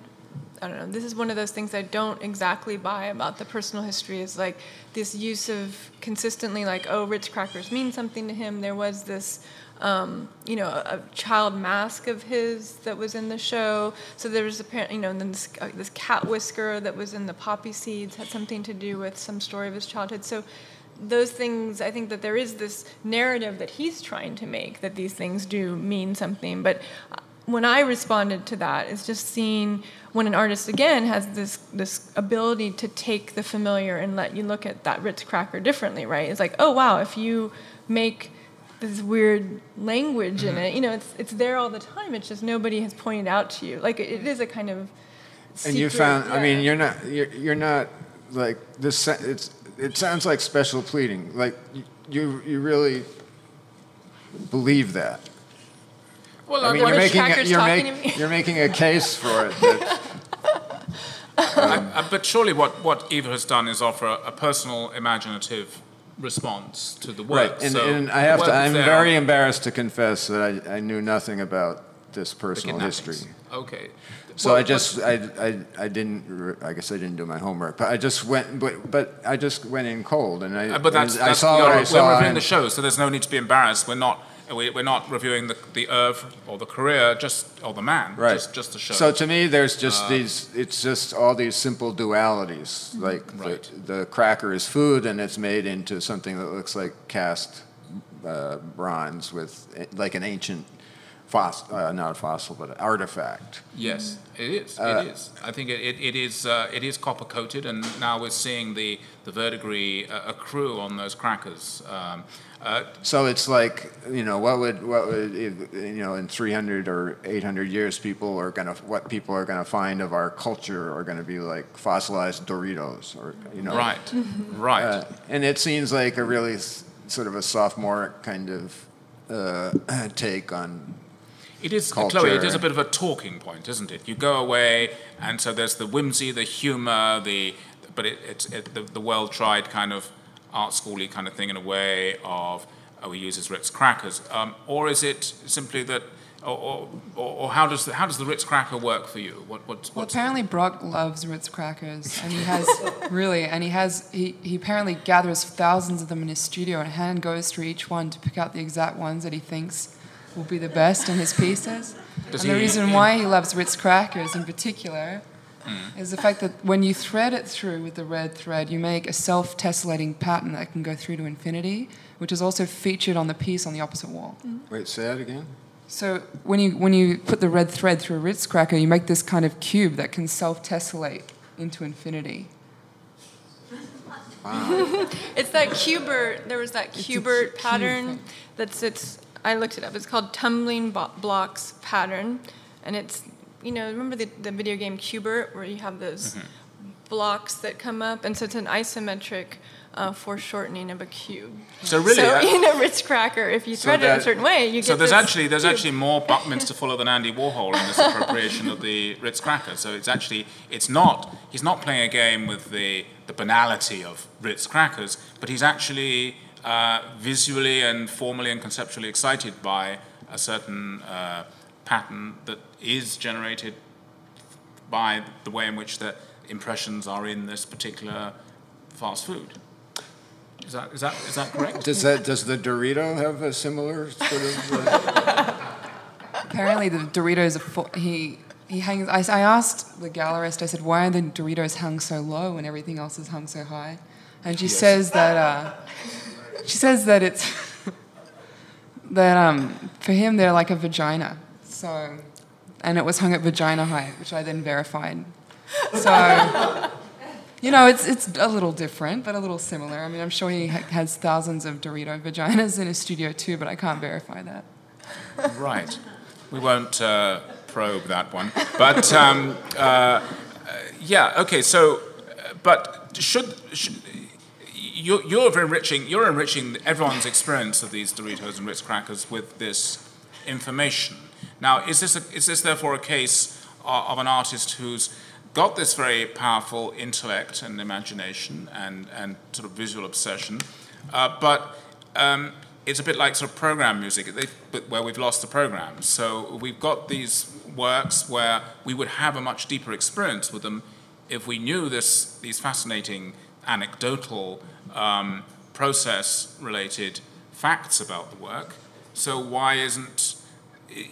I don't know. This is one of those things I don't exactly buy about the personal history. Is like this use of consistently like, oh, Ritz crackers mean something to him. There was this um, you know, a, child mask of his that was in the show. So there was apparently, you know, and then this, uh, this cat whisker that was in the poppy seeds had something to do with some story of his childhood. So those things, I think that there is this narrative that he's trying to make that these things do mean something. But uh, when I responded to that, it's just seeing when an artist again has this this ability to take the familiar and let you look at that Ritz cracker differently, right? It's like, oh wow, if you make this weird language in it. You know, it's it's there all the time. It's just nobody has pointed out to you. Like it, it is a kind of. Secret, and you found. Yeah. I mean, you're not. You're, you're not like this. It's. It sounds like special pleading. Like you. You really believe that. Well, I mean, you're making, a, you're, make, you're making a case for it. um, I, I, but surely, what, what Eva has done is offer a, a personal, imaginative response to the work. Right, and, so and I have to. I'm very embarrassed to confess that I, I knew nothing about this personal history. Okay. So well, I just I, I I didn't I guess I didn't do my homework, but I just went but but I just went in cold and I uh, but that's, I, that's, I saw what I saw. We're reviewing the show, so there's no need to be embarrassed. We're not we're not reviewing the, the oeuvre or the career, just or the man, right. just, just the show. So to me, there's just uh, these. It's just all these simple dualities. Like right. the, the, cracker is food, and it's made into something that looks like cast uh, bronze with like an ancient fossil, uh, not a fossil, but an artifact. Yes, it is. Uh, it is. I think it, it, it is. Uh, it is copper coated, and now we're seeing the the verdigris uh, accrue on those crackers. Um, uh, so it's like you know what would what would you know in 300 or 800 years people are gonna what people are gonna find of our culture are gonna be like fossilized Doritos or you know right right uh, and it seems like a really sort of a sophomore kind of uh, take on it is, culture. Chloe, it is a bit of a talking point, isn't it? You go away, and so there's the whimsy, the humor, the, but it, it's it, the, the well-tried kind of art schooly kind of thing in a way of oh, we use as Ritz crackers, um, or is it simply that, or, or, or, how does the, how does the Ritz cracker work for you? What, what, well, apparently Brock loves Ritz crackers, and he has really, and he has he, he apparently gathers thousands of them in his studio and hand goes through each one to pick out the exact ones that he thinks will be the best in his pieces. Does and he, the reason why he loves Ritz crackers in particular mm. is the fact that when you thread it through with the red thread, you make a self tessellating pattern that can go through to infinity, which is also featured on the piece on the opposite wall. Mm. Wait, say that again? So when you, when you put the red thread through a Ritz cracker, you make this kind of cube that can self tessellate into infinity. Wow. it's that Q*bert, there was that Q*bert pattern that sits, I looked it up, it's called tumbling blocks pattern. And it's you know, remember the, the video game Q*bert, where you have those mm-hmm. blocks that come up, and so it's an isometric uh, foreshortening of a cube. So really, so uh, in a Ritz cracker, if you So thread it that- a certain way, you So get So there's actually there's cube. actually more Buckminster Fuller than Andy Warhol in this appropriation of the Ritz cracker. So it's actually it's not he's not playing a game with the the banality of Ritz crackers, but he's actually uh, visually and formally and conceptually excited by a certain uh, pattern that is generated by the way in which the impressions are in this particular fast food. Is that is that is that correct? Does that does the Dorito have a similar sort of? Uh, Apparently, the Doritos are. Fo- he he hangs. I, I asked the gallerist. I said, "Why are the Doritos hung so low and everything else is hung so high?" And she says that. Uh, she says that it's that um for him they're like a vagina. So, and it was hung at vagina height, which I then verified. So. You know, it's it's a little different, but a little similar. I mean, I'm sure he ha- has thousands of Dorito vaginas in his studio too, but I can't verify that. Right. We won't uh, probe that one. But um, uh, uh, yeah, okay. So, uh, but should, should you, you're enriching you're enriching everyone's experience of these Doritos and Ritz crackers with this information. Now, is this a, is this therefore a case of, of an artist who's got this very powerful intellect and imagination and, and sort of visual obsession, uh, but um, it's a bit like sort of program music, where we've lost the program. So we've got these works where we would have a much deeper experience with them if we knew this, these fascinating anecdotal um, process-related facts about the work. So why isn't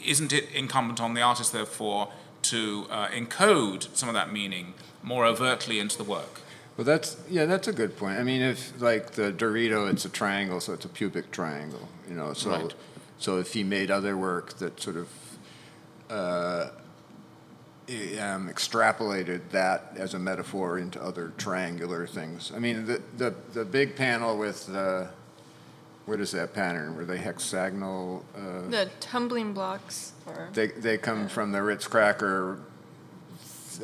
isn't it incumbent on the artist, therefore, to uh, encode some of that meaning more overtly into the work? well, that's yeah, that's a good point. I mean, if like the Dorito, it's a triangle, so it's a pubic triangle. You know, so Right. so if he made other work that sort of uh, um, extrapolated that as a metaphor into other triangular things. I mean, the the, the big panel with uh, what is that pattern? Were they hexagonal? Uh, the tumbling blocks. Or they they come from the Ritz cracker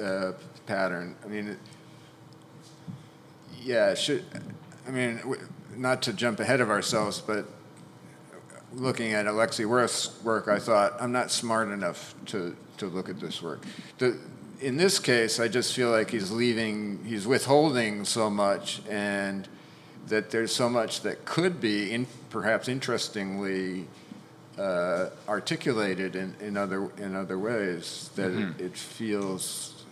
uh, pattern. I mean, it, yeah, should. I mean, w- not to jump ahead of ourselves, but looking at Alexi Worth's work, I thought I'm not smart enough to to look at this work. The, in this case, I just feel like he's leaving, he's withholding so much, and that there's so much that could be, in, perhaps interestingly, uh, articulated in, in other in other ways that it, it feels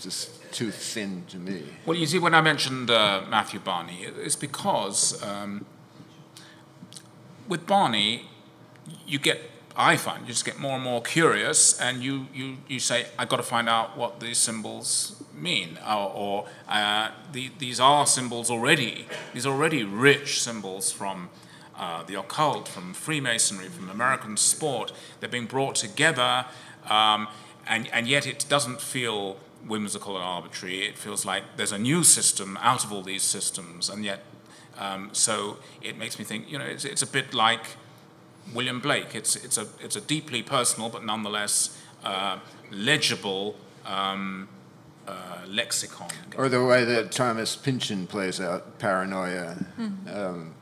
just too thin to me. Well, you see, when I mentioned uh, Matthew Barney, it's because um, with Barney, you get, I find, you just get more and more curious, and you, you, you say, I've got to find out what these symbols mean, or, or uh, the, these are symbols already, these already rich symbols from uh, the occult, from Freemasonry, from American sport. They're being brought together, um, and, and yet it doesn't feel whimsical and arbitrary. It feels like there's a new system out of all these systems, and yet, um, so it makes me think, you know, it's, it's a bit like William Blake. It's, it's, a, it's a deeply personal, but nonetheless uh, legible um, uh, lexicon. Or the way that Thomas Pynchon plays out paranoia. Um,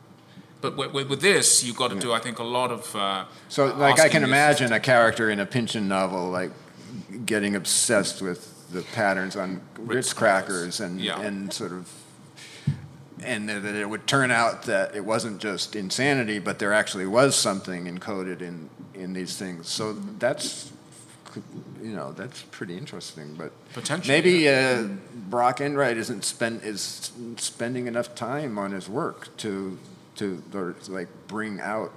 But with, with, with this, you've got to do, I think, a lot of. Uh, so, like, I can imagine a character in a Pynchon novel, like, getting obsessed with the patterns on Ritz crackers and, Yeah. and sort of. And that it would turn out that it wasn't just insanity, but there actually was something encoded in, in these things. So that's, you know, that's pretty interesting. But Potentially, maybe uh, Brock Enright isn't spend is spending enough time on his work to to or, like bring out.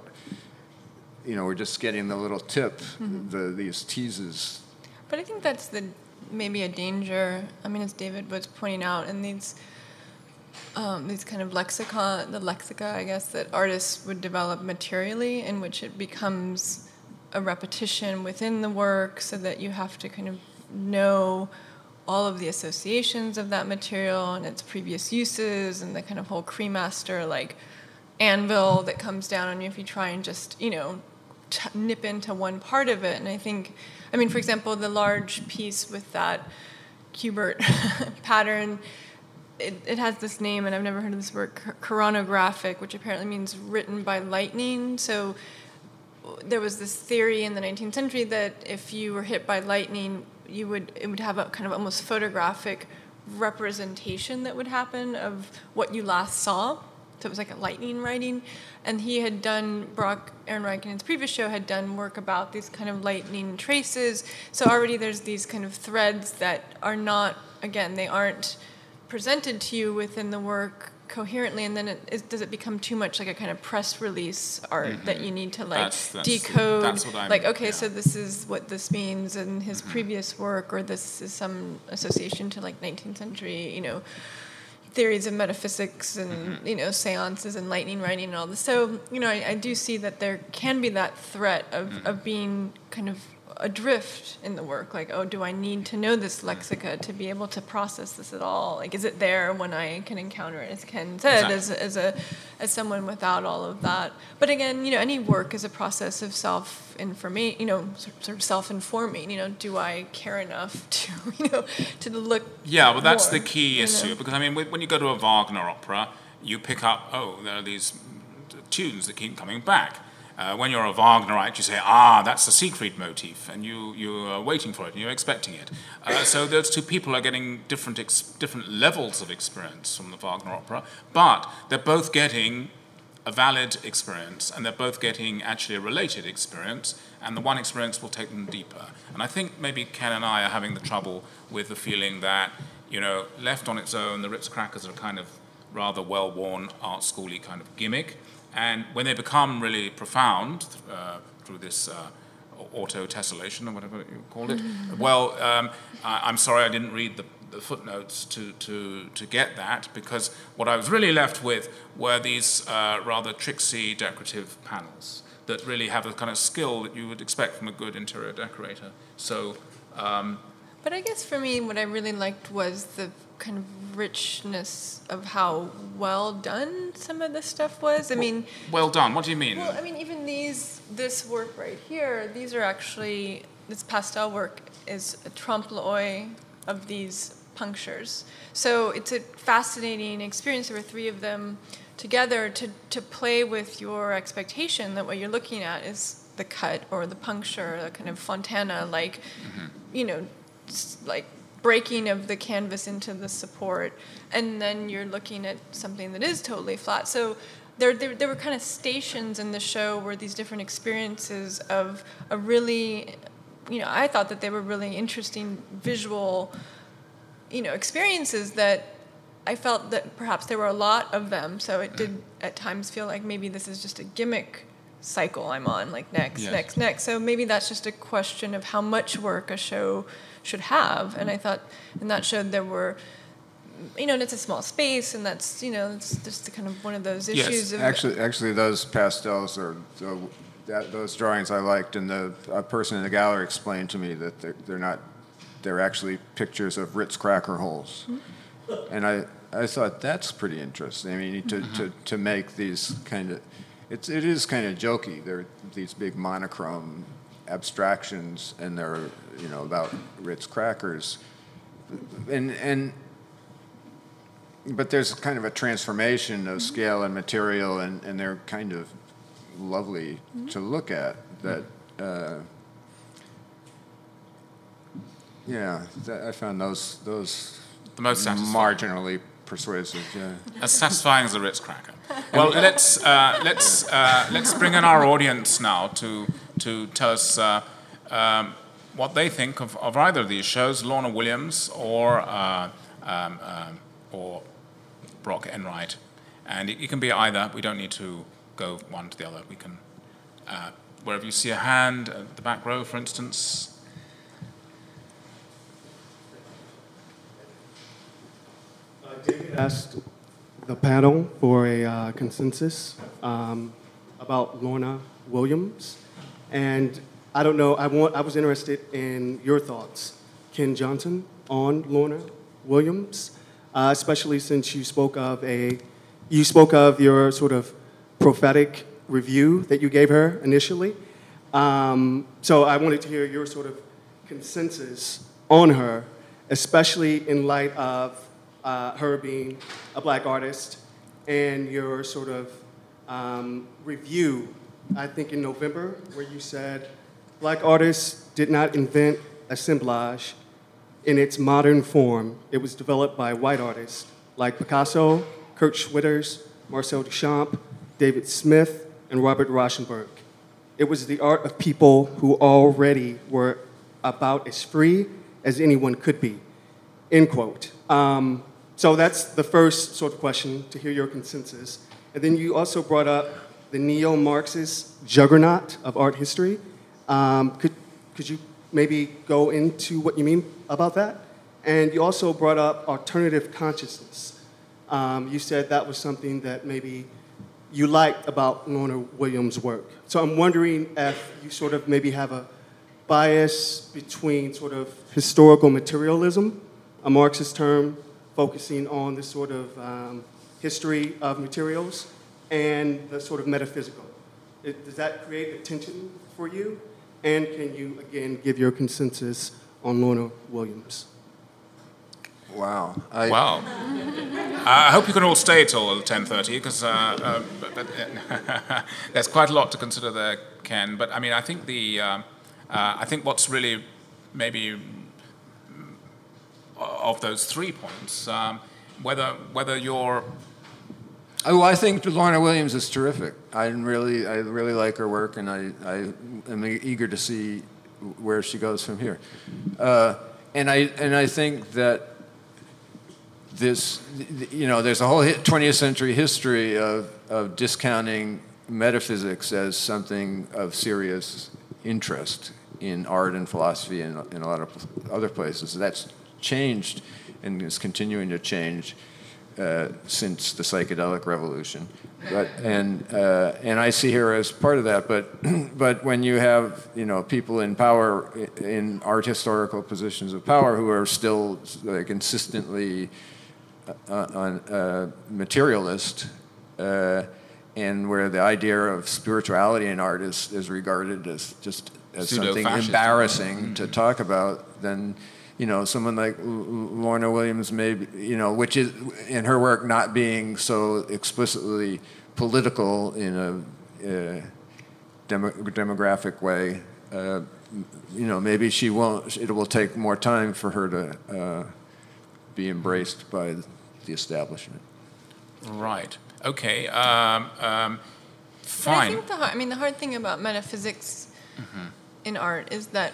You know, we're just getting the little tip, the these teases. But I think that's the maybe a danger. I mean, as David was pointing out, in these um, these kind of lexicon, the lexica, I guess, that artists would develop materially, in which it becomes a repetition within the work, so that you have to kind of know all of the associations of that material and its previous uses, and the kind of whole cremaster like anvil that comes down on you if you try and just you know t- nip into one part of it. And I think, I mean, for example, the large piece with that Q*bert pattern. It, it has this name, and I've never heard of this word, keraunographic, which apparently means written by lightning. So there was this theory in the 19th century that if you were hit by lightning, you would it would have a kind of almost photographic representation that would happen of what you last saw. So it was like a lightning writing. And he had done, Brock Enright in his previous show had done work about these kind of lightning traces. So already there's these kind of threads that are not, again, they aren't presented to you within the work coherently and then it is, does it become too much like a kind of press release art mm-hmm. that you need to like that's, that's, decode that's like okay yeah. so this is what this means in his mm-hmm. previous work or this is some association to like 19th century you know theories of metaphysics and mm-hmm. you know seances and lightning writing and all this so you know I, I do see that there can be that threat of, mm-hmm. of being kind of adrift in the work like oh do i need to know this lexica to be able to process this at all like is it there when i can encounter it as ken said exactly. as, as a as someone without all of that but again you know any work is a process of self information you know sort of self-informing you know do i care enough to you know to look yeah well that's more, the key issue know? because i mean when you go to a wagner opera you pick up oh there are these tunes that keep coming back uh, when you're a Wagnerite, you say, ah, that's the Siegfried motif, and you, you are waiting for it, and you're expecting it. Uh, so those two people are getting different, ex- different levels of experience from the Wagner opera, but they're both getting a valid experience, and they're both getting actually a related experience, and the one experience will take them deeper. And I think maybe Ken and I are having the trouble with the feeling that, you know, left on its own, the Ritz Crackers are kind of rather well-worn art schooly kind of gimmick and when they become really profound uh, through this uh, auto tessellation or whatever you called it, mm-hmm. well, um, I, am sorry I didn't read the, the, footnotes to, to, to get that because what I was really left with were these uh, rather tricksy decorative panels that really have the kind of skill that you would expect from a good interior decorator. So. Um, but I guess for me, what I really liked was the kind of richness of how well done some of this stuff was. I well, mean, well done. What do you mean? Well, I mean, even these, this work right here, these are actually this pastel work is a trompe l'oeil of these punctures. So it's a fascinating experience. There were three of them together to to play with your expectation that what you're looking at is the cut or the puncture, the kind of fontana, like, mm-hmm. you know, like breaking of the canvas into the support, and then you're looking at something that is totally flat. So there, there, there were kind of stations in the show where these different experiences of a really, you know, I thought that they were really interesting visual, you know, experiences that I felt that perhaps there were a lot of them. So it did at times feel like maybe this is just a gimmick cycle I'm on, like next, yes. next, next. So maybe that's just a question of how much work a show should have. And I thought, and that showed there were, you know, and it's a small space, and that's you know, it's just kind of one of those issues. Yes. Of, actually, actually, those pastels are. that, those drawings I liked, and the a person in the gallery explained to me that they're, they're not, they're actually pictures of Ritz cracker holes, mm-hmm. and I, I thought that's pretty interesting. I mean, to, mm-hmm. to, to make these kind of, it's it is kind of jokey. They're these big monochrome abstractions, and they're you know about Ritz crackers, and and but there's kind of a transformation of mm-hmm. scale and material, and, and they're kind of lovely mm-hmm. to look at. That uh, yeah, that I found those those the most marginally persuasive. Yeah, as satisfying as a Ritz cracker. Well, let's uh, let's uh, let's bring in our audience now to to tell us uh, um, what they think of, of, either of these shows, Lorna Williams or, uh, um, um, or Brock Enright. And it, it, can be either. We don't need to go one to the other. We can, uh, wherever you see a hand, the back row, for instance. David asked the panel for a uh, consensus um, about Lorna Williams. And I don't know, I, want, I was interested in your thoughts, Ken Johnson, on Lorna Williams, uh, especially since you spoke of a, you spoke of your sort of prophetic review that you gave her initially. Um, so I wanted to hear your sort of consensus on her especially in light of uh, her being a black artist and your sort of um, review, I think in November, where you said black artists did not invent assemblage in its modern form. It was developed by white artists like Picasso, Kurt Schwitters, Marcel Duchamp, David Smith, and Robert Rauschenberg. It was the art of people who already were about as free as anyone could be. End quote. Um, so that's the first sort of question to hear your consensus. And then you also brought up the neo Marxist juggernaut of art history. Um, could, could you maybe go into what you mean about that? And you also brought up alternative consciousness. Um, you said that was something that maybe you liked about Lorna Williams' work. So I'm wondering if you sort of maybe have a bias between sort of historical materialism, a Marxist term focusing on the sort of um, history of materials, and the sort of metaphysical. It, does that create a tension for you? And can you, again, give your consensus on Lorna Williams? Wow. I, Wow. I hope you can all stay till 10.30 because uh, uh, but- but, uh, there's quite a lot to consider there, Ken. But I mean, I think the um, uh, I think what's really maybe of those three points, um, whether whether you're Oh, I think Lorna Williams is terrific. I really, I really like her work, and I, I am eager to see where she goes from here. Uh, and I, and I think that this, you know, there's a whole 20th century history of, of discounting metaphysics as something of serious interest in art and philosophy and in a lot of other places. That's changed and is continuing to change uh, since the psychedelic revolution. But, and, uh, and I see her as part of that. But, but when you have you know, people in power, in art historical positions of power, who are still like, consistently uh, on, uh, materialist, uh, and where the idea of spirituality in art is, is regarded as just as something embarrassing to talk about, then you know someone like L- L- Lorna Williams, maybe you know, which is in her work not being so explicitly political in a uh, demo- demographic way. Uh, you know, maybe she won't. It will take more time for her to uh, be embraced by the establishment. right. Okay. Um, um, But I think the hard, I mean the hard thing about metaphysics in art is that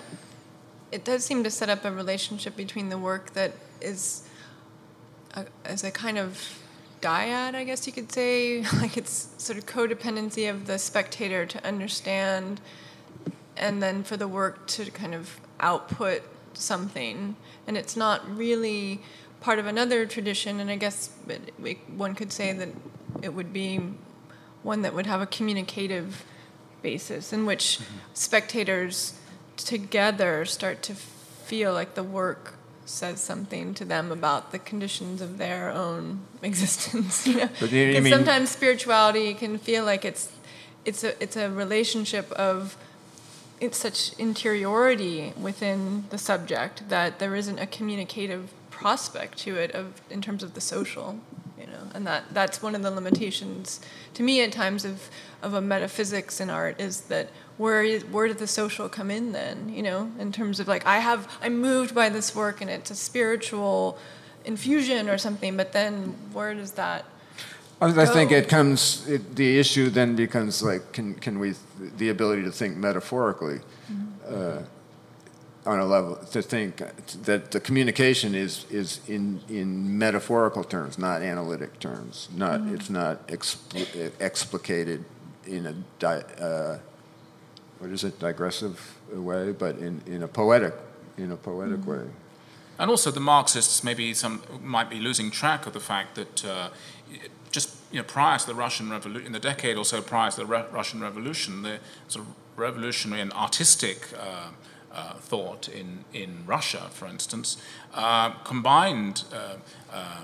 it does seem to set up a relationship between the work that is a, as a kind of dyad, I guess you could say, like it's sort of codependency of the spectator to understand, and then for the work to kind of output something, and it's not really part of another tradition. And I guess it, one could say that it would be one that would have a communicative basis in which mm-hmm. spectators together start to feel like the work says something to them about the conditions of their own existence. You know? You- you 'Cause mean- sometimes spirituality can feel like it's it's a it's a relationship of it's such interiority within the subject that there isn't a communicative prospect to it of in terms of the social you know and that that's one of the limitations to me at times of of a metaphysics in art is that where is, where did the social come in then you know in terms of like i have i'm moved by this work and it's a spiritual infusion or something but then where does that I I think it comes. It, the issue then becomes like, can can we the ability to think metaphorically, uh, on a level to think that the communication is is in in metaphorical terms, not analytic terms. Not it's not expl- explicated in a di, uh, what is it digressive way, but in, in a poetic in a poetic way. And also, the Marxists maybe some might be losing track of the fact that uh, just you know, prior to the Russian Revolution, in the decade or so prior to the Re- Russian Revolution, the sort of revolutionary and artistic uh, uh, thought in, in Russia, for instance, uh, combined uh, uh,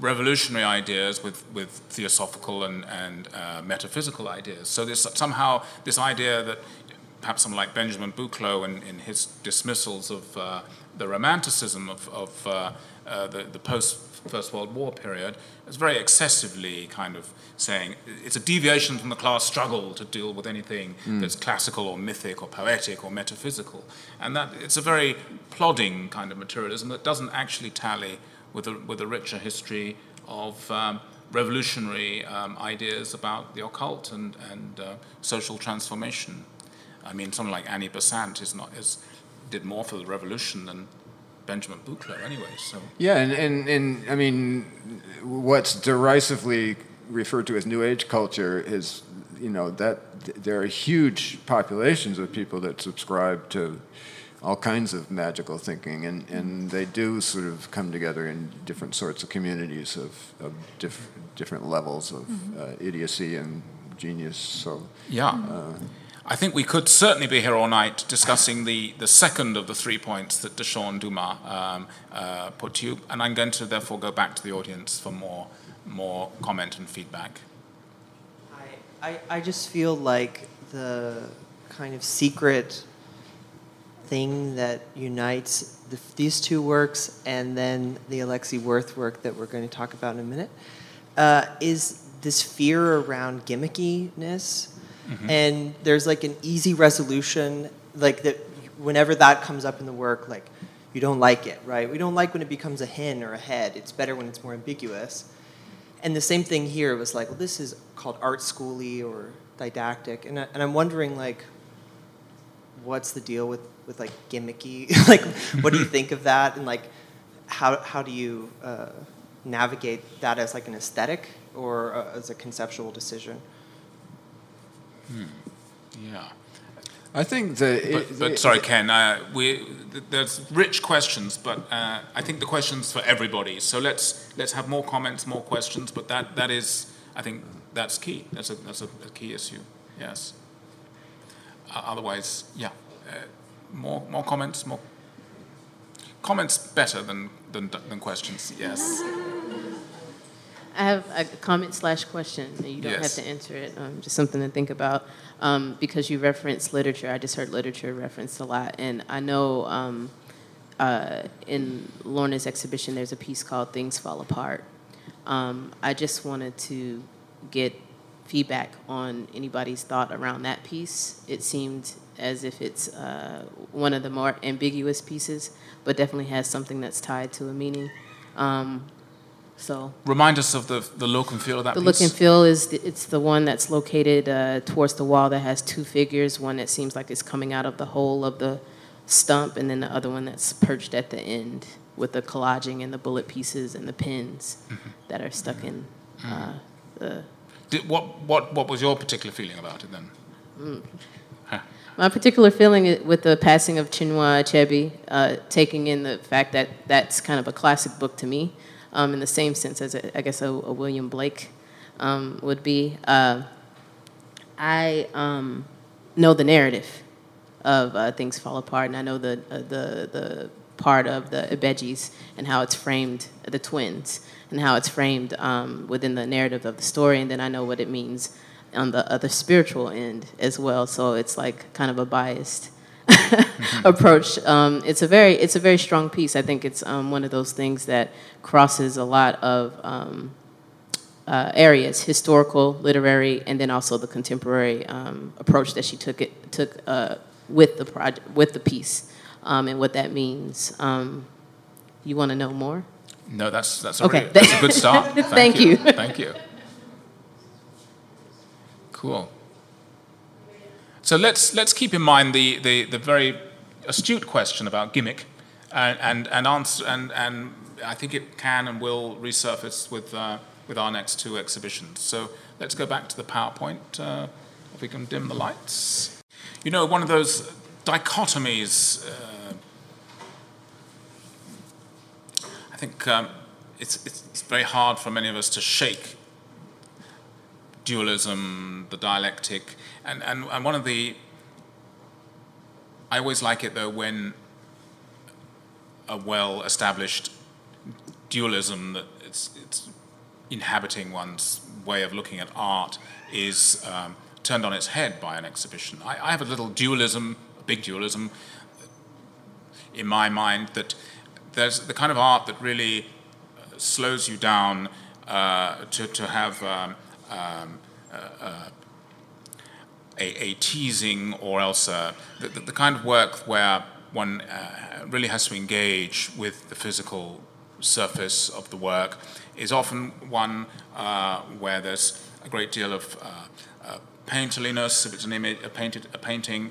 revolutionary ideas with, with theosophical and, and uh, metaphysical ideas. So there's somehow this idea that perhaps someone like Benjamin Buchloh in, in his dismissals of uh, the romanticism of, of uh, uh, the, the post First World War period, is very excessively kind of saying it's a deviation from the class struggle to deal with anything mm. that's classical or mythic or poetic or metaphysical. And that it's a very plodding kind of materialism that doesn't actually tally with a, with a richer history of um, revolutionary um, ideas about the occult and, and uh, social transformation. I mean, someone like Annie Besant is not, is, did more for the revolution than Benjamin Buchloh anyway. So yeah, and, and, and I mean, what's derisively referred to as New Age culture is, you know, that there are huge populations of people that subscribe to all kinds of magical thinking, and, and they do sort of come together in different sorts of communities of, of diff, different levels of mm-hmm. uh, idiocy and genius. So yeah. Uh, I think we could certainly be here all night discussing the, the second of the three points that Deshaun Dumas um, uh, put to you, and I'm going to therefore go back to the audience for more, more comment and feedback. I, I, I just feel like the kind of secret thing that unites the, these two works and then the Alexi Worth work that we're going to talk about in a minute uh, is this fear around gimmickiness Mm-hmm. And there's like an easy resolution, like that whenever that comes up in the work, like you don't like it, right? We don't like when it becomes a hen or a head. It's better when it's more ambiguous. And the same thing here was like, well, this is called art schooly or didactic. And, I, and I'm wondering, like, what's the deal with, with like gimmicky? like, what do you think of that? And like, how, how do you uh, navigate that as like an aesthetic or uh, as a conceptual decision? Hmm. Yeah. I think the. But, but sorry, Ken. Uh, we there's rich questions, but uh, I think the questions for everybody. So let's let's have more comments, more questions. But that that is, I think that's key. That's a that's a, a key issue. Yes. Uh, otherwise, yeah, uh, more more comments, more comments better than than than questions. Yes. I have a comment slash question. You don't yes. have to answer it. Um, just something to think about. Um, because you referenced literature, I just heard literature referenced a lot, and I know um, uh, in Lorna's exhibition there's a piece called "Things Fall Apart." Um, I just wanted to get feedback on anybody's thought around that piece. It seemed as if it's uh, one of the more ambiguous pieces, but definitely has something that's tied to a meaning. Um, so remind us of the the look and feel of that. The piece. look and feel is the, it's the one that's located uh, towards the wall that has two figures. One that seems like it's coming out of the hole of the stump, and then the other one that's perched at the end with the collaging and the bullet pieces and the pins mm-hmm. that are stuck in uh, mm-hmm. the. Did, what what what was your particular feeling about it then? Mm. My particular feeling with the passing of Chinua Achebe, uh, taking in the fact that that's kind of a classic book to me, um, in the same sense as a, I guess a, a William Blake um, would be. Uh, I um, know the narrative of uh, things fall apart, and I know the uh, the the part of the Ibejis and how it's framed, the twins, and how it's framed um, within the narrative of the story, and then I know what it means on the other spiritual end as well. So it's like kind of a biased approach. Um, it's a very it's a very strong piece. I think it's um, one of those things that crosses a lot of um, uh, areas: historical, literary, and then also the contemporary um, approach that she took it took uh, with the project with the piece um, and what that means. Um, you want to know more? No, that's that's a, okay. that's a good start. Thank, Thank you. you. Thank you. Cool. So let's, let's keep in mind the, the, the very astute question about gimmick and, and, and, answer, and, and I think it can and will resurface with, uh, with our next two exhibitions. So let's go back to the PowerPoint. Uh, if we can dim the lights. You know, one of those dichotomies, uh, I think um, it's, it's very hard for many of us to shake dualism, the dialectic, and, and, and one of the, I always like it though when a well established dualism that it's, it's inhabiting one's way of looking at art is um, turned on its head by an exhibition. I, I have a little dualism, a big dualism, in my mind that there's the kind of art that really uh, slows you down uh, to, to have um, um, uh, a, a, teasing or else uh, the, the, kind of work where one uh, really has to engage with the physical surface of the work is often one where there's a great deal of painterliness, if it's an image, a, painted, a painting,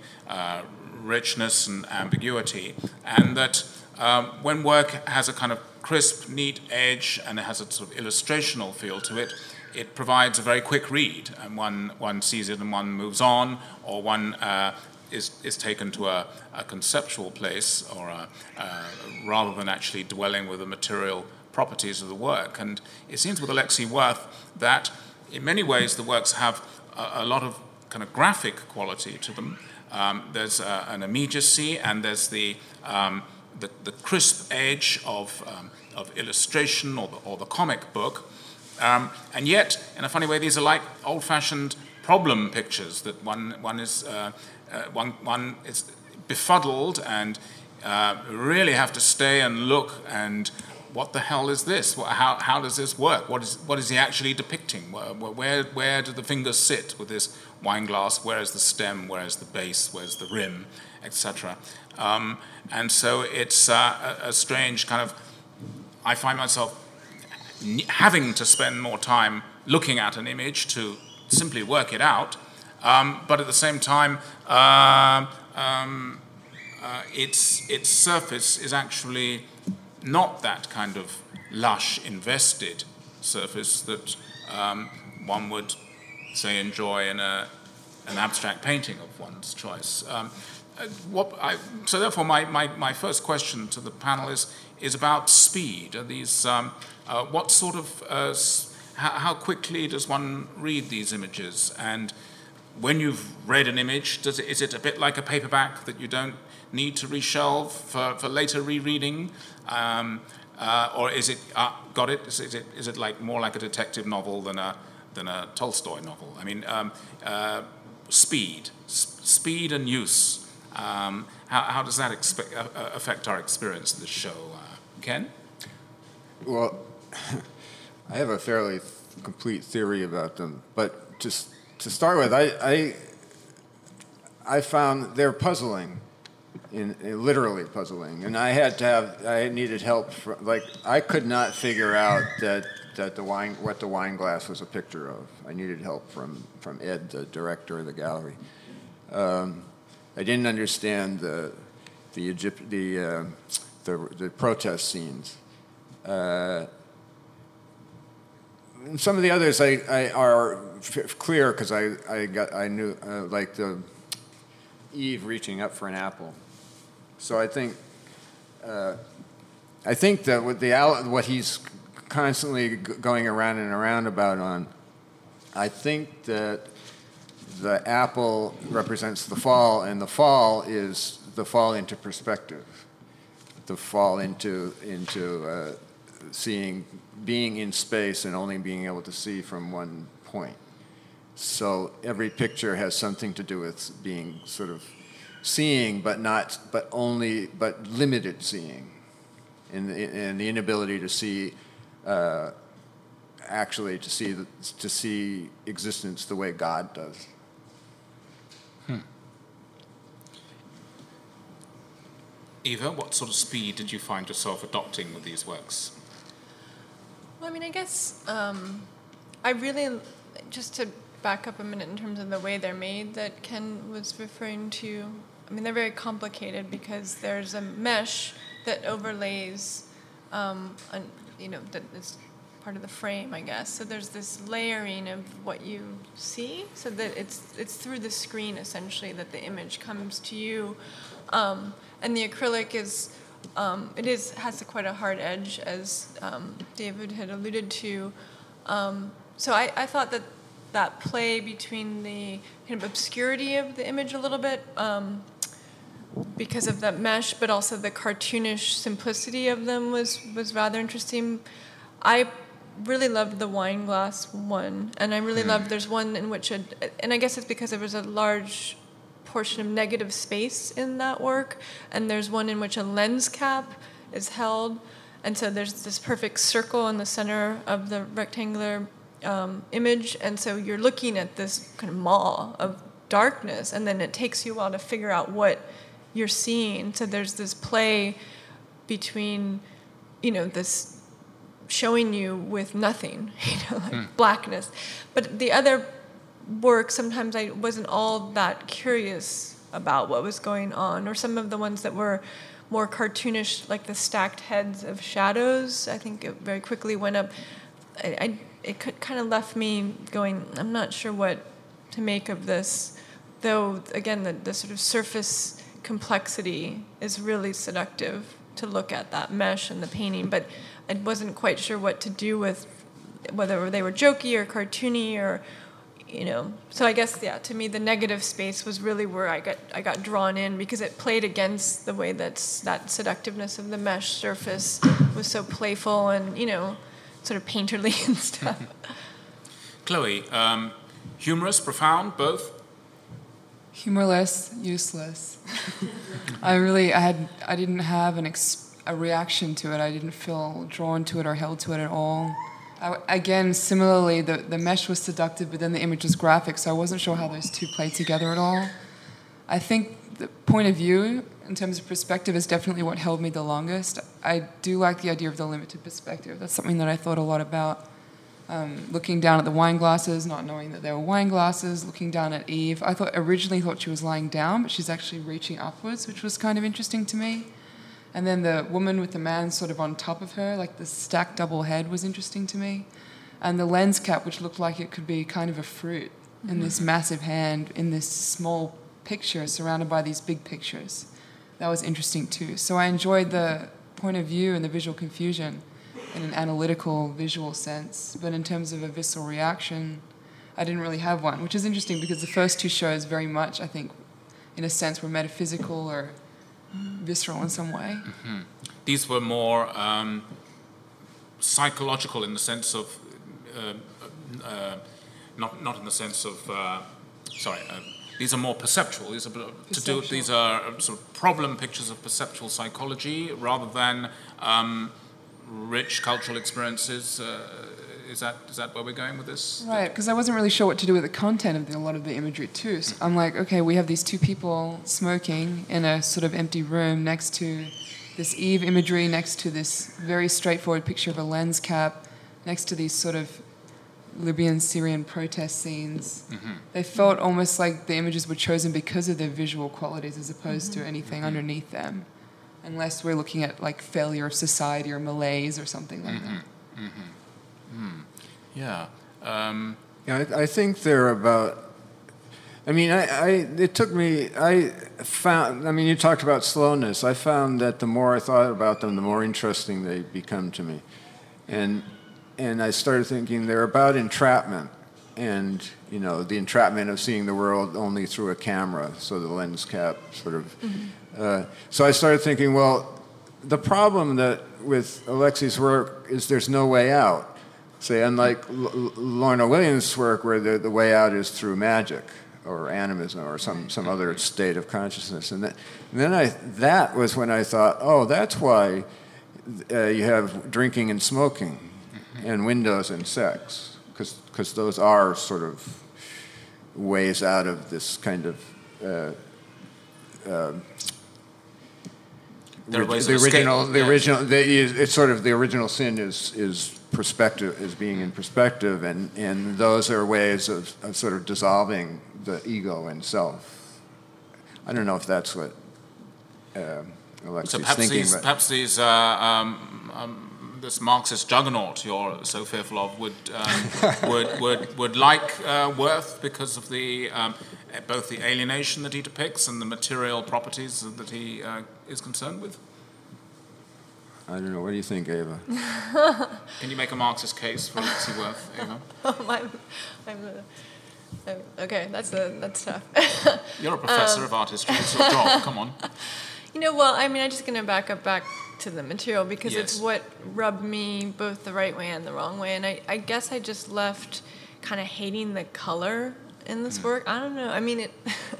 richness and ambiguity, and that um, when work has a kind of crisp, neat edge and it has a sort of illustrational feel to it, it provides a very quick read, and one, one sees it and one moves on, or one uh, is, is taken to a, a conceptual place, or a, uh, rather than actually dwelling with the material properties of the work. And it seems with Alexi Worth that in many ways the works have a, a lot of kind of graphic quality to them, um, there's uh, an immediacy and there's the, um, the, the, crisp edge of, um, of illustration or the, or the comic book. Um, and yet, in a funny way, these are like old fashioned problem pictures that one, one, is, uh, uh, one, one is befuddled and uh, really have to stay and look and what the hell is this? How, how does this work? What is, what is he actually depicting? Where, where, where do the fingers sit with this wine glass? Where is the stem? Where is the base? Where's the rim? Etc. Um, and so it's uh, a, a, strange kind of, I find myself having to spend more time looking at an image to simply work it out. Um, but at the same time, uh, um, uh, its, its surface is actually not that kind of lush, invested surface that um, one would, say, enjoy in a, an abstract painting of one's choice. Um, uh, I, so therefore, my, my, my first question to the panel is, is about speed. Are these, um, uh, what sort of, uh, how, how, quickly does one read these images? And when you've read an image, does it, is it a bit like a paperback that you don't need to reshelve for, for later rereading? Um, uh, or is it, uh, got it? Is, is, it, is it like more like a detective novel than a, than a Tolstoy novel? I mean, um, uh, speed, S- speed and use. Um, how, how, does that expe- uh, uh, affect our experience of the show? Uh, Ken? Well, I have a fairly complete theory about them, but just to start with, I, I, I found they're puzzling in, in, literally puzzling. And I had to have, I needed help. From, like, I could not figure out that, that the wine, what the wine glass was a picture of. I needed help from, from Ed, the director of the gallery. Um, I didn't understand the, the, Egypt, the, uh, the, the protest scenes. Uh, some of the others I, I are f- clear because I, I, got, I knew, uh, like the Eve reaching up for an apple. So I think, uh, I think that what, the, what he's constantly going around and around about on, I think that the apple represents the fall, and the fall is the fall into perspective, the fall into into uh, seeing, being in space, and only being able to see from one point. So every picture has something to do with being sort of seeing, but not, but only, but limited seeing, and, and the inability to see, uh, actually to see the, to see existence the way God does. Hmm. Eva, what sort of speed did you find yourself adopting with these works? Well, I mean, I guess um, I really just to back up a minute in terms of the way they're made that Ken was referring to I mean, they're very complicated because there's a mesh that overlays, um, an, you know, that is part of the frame, I guess. So there's this layering of what you see, so that it's it's through the screen essentially that the image comes to you, um, and the acrylic is. Um, it is has a, quite a hard edge, as um, David had alluded to. Um, so I, I thought that that play between the kind of obscurity of the image a little bit um, because of that mesh, but also the cartoonish simplicity of them was was rather interesting. I really loved the wine glass one, and I really loved. There's one in which, a, and I guess it's because there was a large portion of negative space in that work, and there's one in which a lens cap is held, and so there's this perfect circle in the center of the rectangular um, image, and so you're looking at this kind of maw of darkness, and then it takes you a while to figure out what you're seeing. So there's this play between, you know, this showing you with nothing, you know, like hmm. blackness. But the other work, sometimes I wasn't all that curious about what was going on, or some of the ones that were more cartoonish, like the stacked heads of shadows. I think it very quickly went up. I, I it could, kind of left me going. I'm not sure what to make of this, though. Again, the, the sort of surface complexity is really seductive to look at that mesh and the painting, but I wasn't quite sure what to do with whether they were jokey or cartoony or you know so i guess yeah to me the negative space was really where i got i got drawn in because it played against the way that's that seductiveness of the mesh surface was so playful and you know sort of painterly and stuff Chloe, um, humorous, profound, both? Humorless, useless. I really, I had, I didn't have an ex- a reaction to it. I didn't feel drawn to it or held to it at all. I, again, similarly, the, the mesh was seductive, but then the image was graphic, so I wasn't sure how those two played together at all. I think the point of view, in terms of perspective, is definitely what held me the longest. I do like the idea of the limited perspective. That's something that I thought a lot about. Um, looking down at the wine glasses, not knowing that they were wine glasses, looking down at Eve. I thought originally thought she was lying down, but she's actually reaching upwards, which was kind of interesting to me. And then the woman with the man sort of on top of her, like the stacked double head, was interesting to me. And the lens cap, which looked like it could be kind of a fruit in this massive hand, in this small picture surrounded by these big pictures. That was interesting too. So I enjoyed the point of view and the visual confusion in an analytical, visual sense. But in terms of a visceral reaction, I didn't really have one, which is interesting because the first two shows very much, I think, in a sense, were metaphysical or visceral in some way. These were more um, psychological in the sense of, uh, uh, not, not in the sense of, uh, sorry, uh, these are more perceptual. These are to do. These are sort of problem pictures of perceptual psychology rather than um, rich cultural experiences. Uh, is that is that where we're going with this? Right, because I wasn't really sure what to do with the content of the, a lot of the imagery too. So I'm like, okay, we have these two people smoking in a sort of empty room next to this Eve imagery, next to this very straightforward picture of a lens cap, next to these sort of Libyan Syrian protest scenes. Mm-hmm. They felt almost like the images were chosen because of their visual qualities as opposed to mm-hmm. anything mm-hmm. underneath them. Unless we're looking at like failure of society or malaise or something like that. Mm-hmm. Mm-hmm. Mm-hmm. Yeah. Um, Yeah, I, I think they're about. I mean, I, I it took me. I found. I mean, you talked about slowness. I found that the more I thought about them, the more interesting they become to me, and and I started thinking they're about entrapment, and you know, the entrapment of seeing the world only through a camera. So the lens cap sort of. Uh, so I started thinking, well, the problem that with Alexi's work is there's no way out. Say, unlike L- L- Lorna Williams' work, where the, the way out is through magic or animism or some, some other state of consciousness. And, that, and then I, that was when I thought, oh, that's why uh, you have drinking and smoking and windows and sex, because those are sort of ways out of this kind of. Uh, uh, There are ways the original, the yeah. original, the, it's sort of the original sin is is perspective, is being in perspective, and and those are ways of, of sort of dissolving the ego and self. I don't know if that's what uh, Alexi's so perhaps thinking, these, but perhaps these, uh, um, um, this Marxist juggernaut you're so fearful of would um, would, would would like uh, Worth because of the um, both the alienation that he depicts and the material properties that he uh, is concerned with. I don't know. What do you think, Eva? Can you make a Marxist case for Alexi Worth, Eva? Oh, I'm, I'm, uh, I'm- okay, that's a, that's tough. You're a professor of art history. It's your job. Come on. You know, well, I mean, I'm just going to back up back to the material because it's what rubbed me both the right way and the wrong way. And I, I guess I just left kind of hating the color in this Mm. work. I don't know. I mean, it.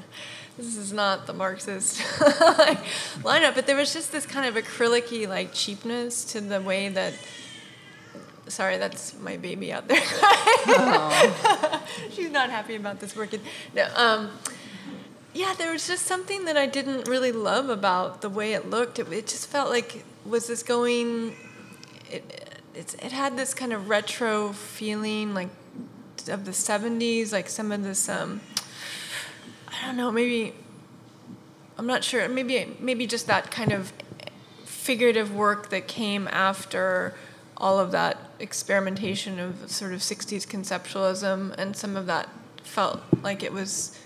this is not the Marxist like, lineup, but there was just this kind of acrylic-y like cheapness to the way that. Sorry, that's my baby out there. She's not happy about this work. No, um, yeah, there was just something that I didn't really love about the way it looked. It, it just felt like was this going? It, it had this kind of retro feeling, like of the '70s, like some of this. Um, I don't know, maybe. I'm not sure. Maybe maybe just that kind of figurative work that came after all of that experimentation of sort of 60s conceptualism and some of that felt like it was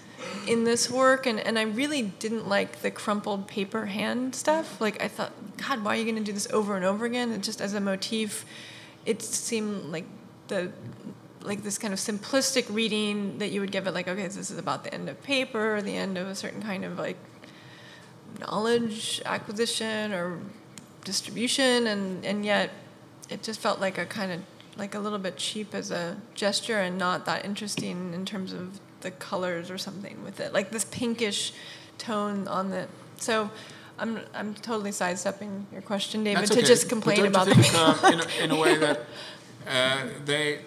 in this work and, and i really didn't like the crumpled paper hand stuff. Like i thought god why are you to do this over and over again? And just as a motif it seemed like the like this kind of simplistic reading that you would give it like okay this is about the end of paper the end of a certain kind of like knowledge acquisition or distribution and and yet it just felt like a kind of like a little bit cheap as a gesture and not that interesting in terms of the colors or something with it like this pinkish tone on the so I'm I'm totally sidestepping your question, David, to just complain about the think, um, in, a, in a way that uh, they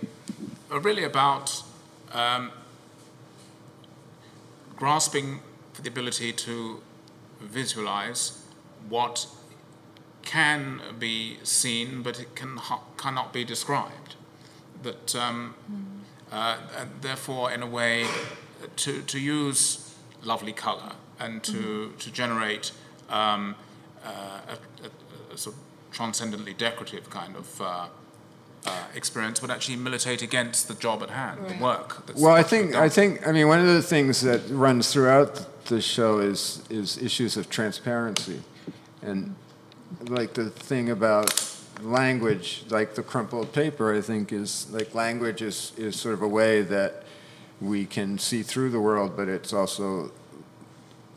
are really about um, grasping for the ability to visualize what can be seen, but it can cannot be described. That um, uh, and therefore, in a way, to to use lovely color and to to generate um, uh, a, a, a sort of transcendently decorative kind of. Uh, uh, experience would actually militate against the job at hand, the work. That's Well, I think. I think I mean one of the things that runs throughout the show is is issues of transparency, and like the thing about language, like the crumpled paper. I think is like language is is sort of a way that we can see through the world, but it's also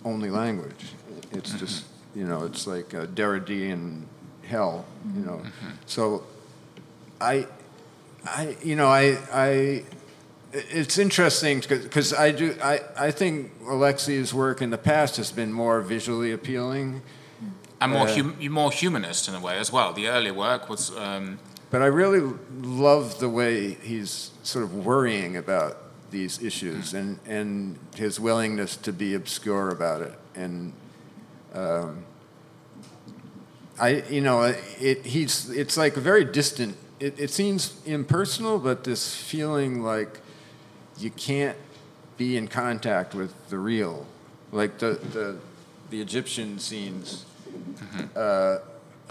only language. It's mm-hmm. just you know it's like a Derridean hell, you know. Mm-hmm. So I, I, you know, I, I, it's interesting because I do, I, I think Alexi's work in the past has been more visually appealing, and more uh, hum- more humanist in a way as well. The earlier work was um, but I really love the way he's sort of worrying about these issues and, and his willingness to be obscure about it. And um, I, you know, it, he's, it's like very distant, it, it seems impersonal, but this feeling like you can't be in contact with the real. Like the, the, the Egyptian scenes uh,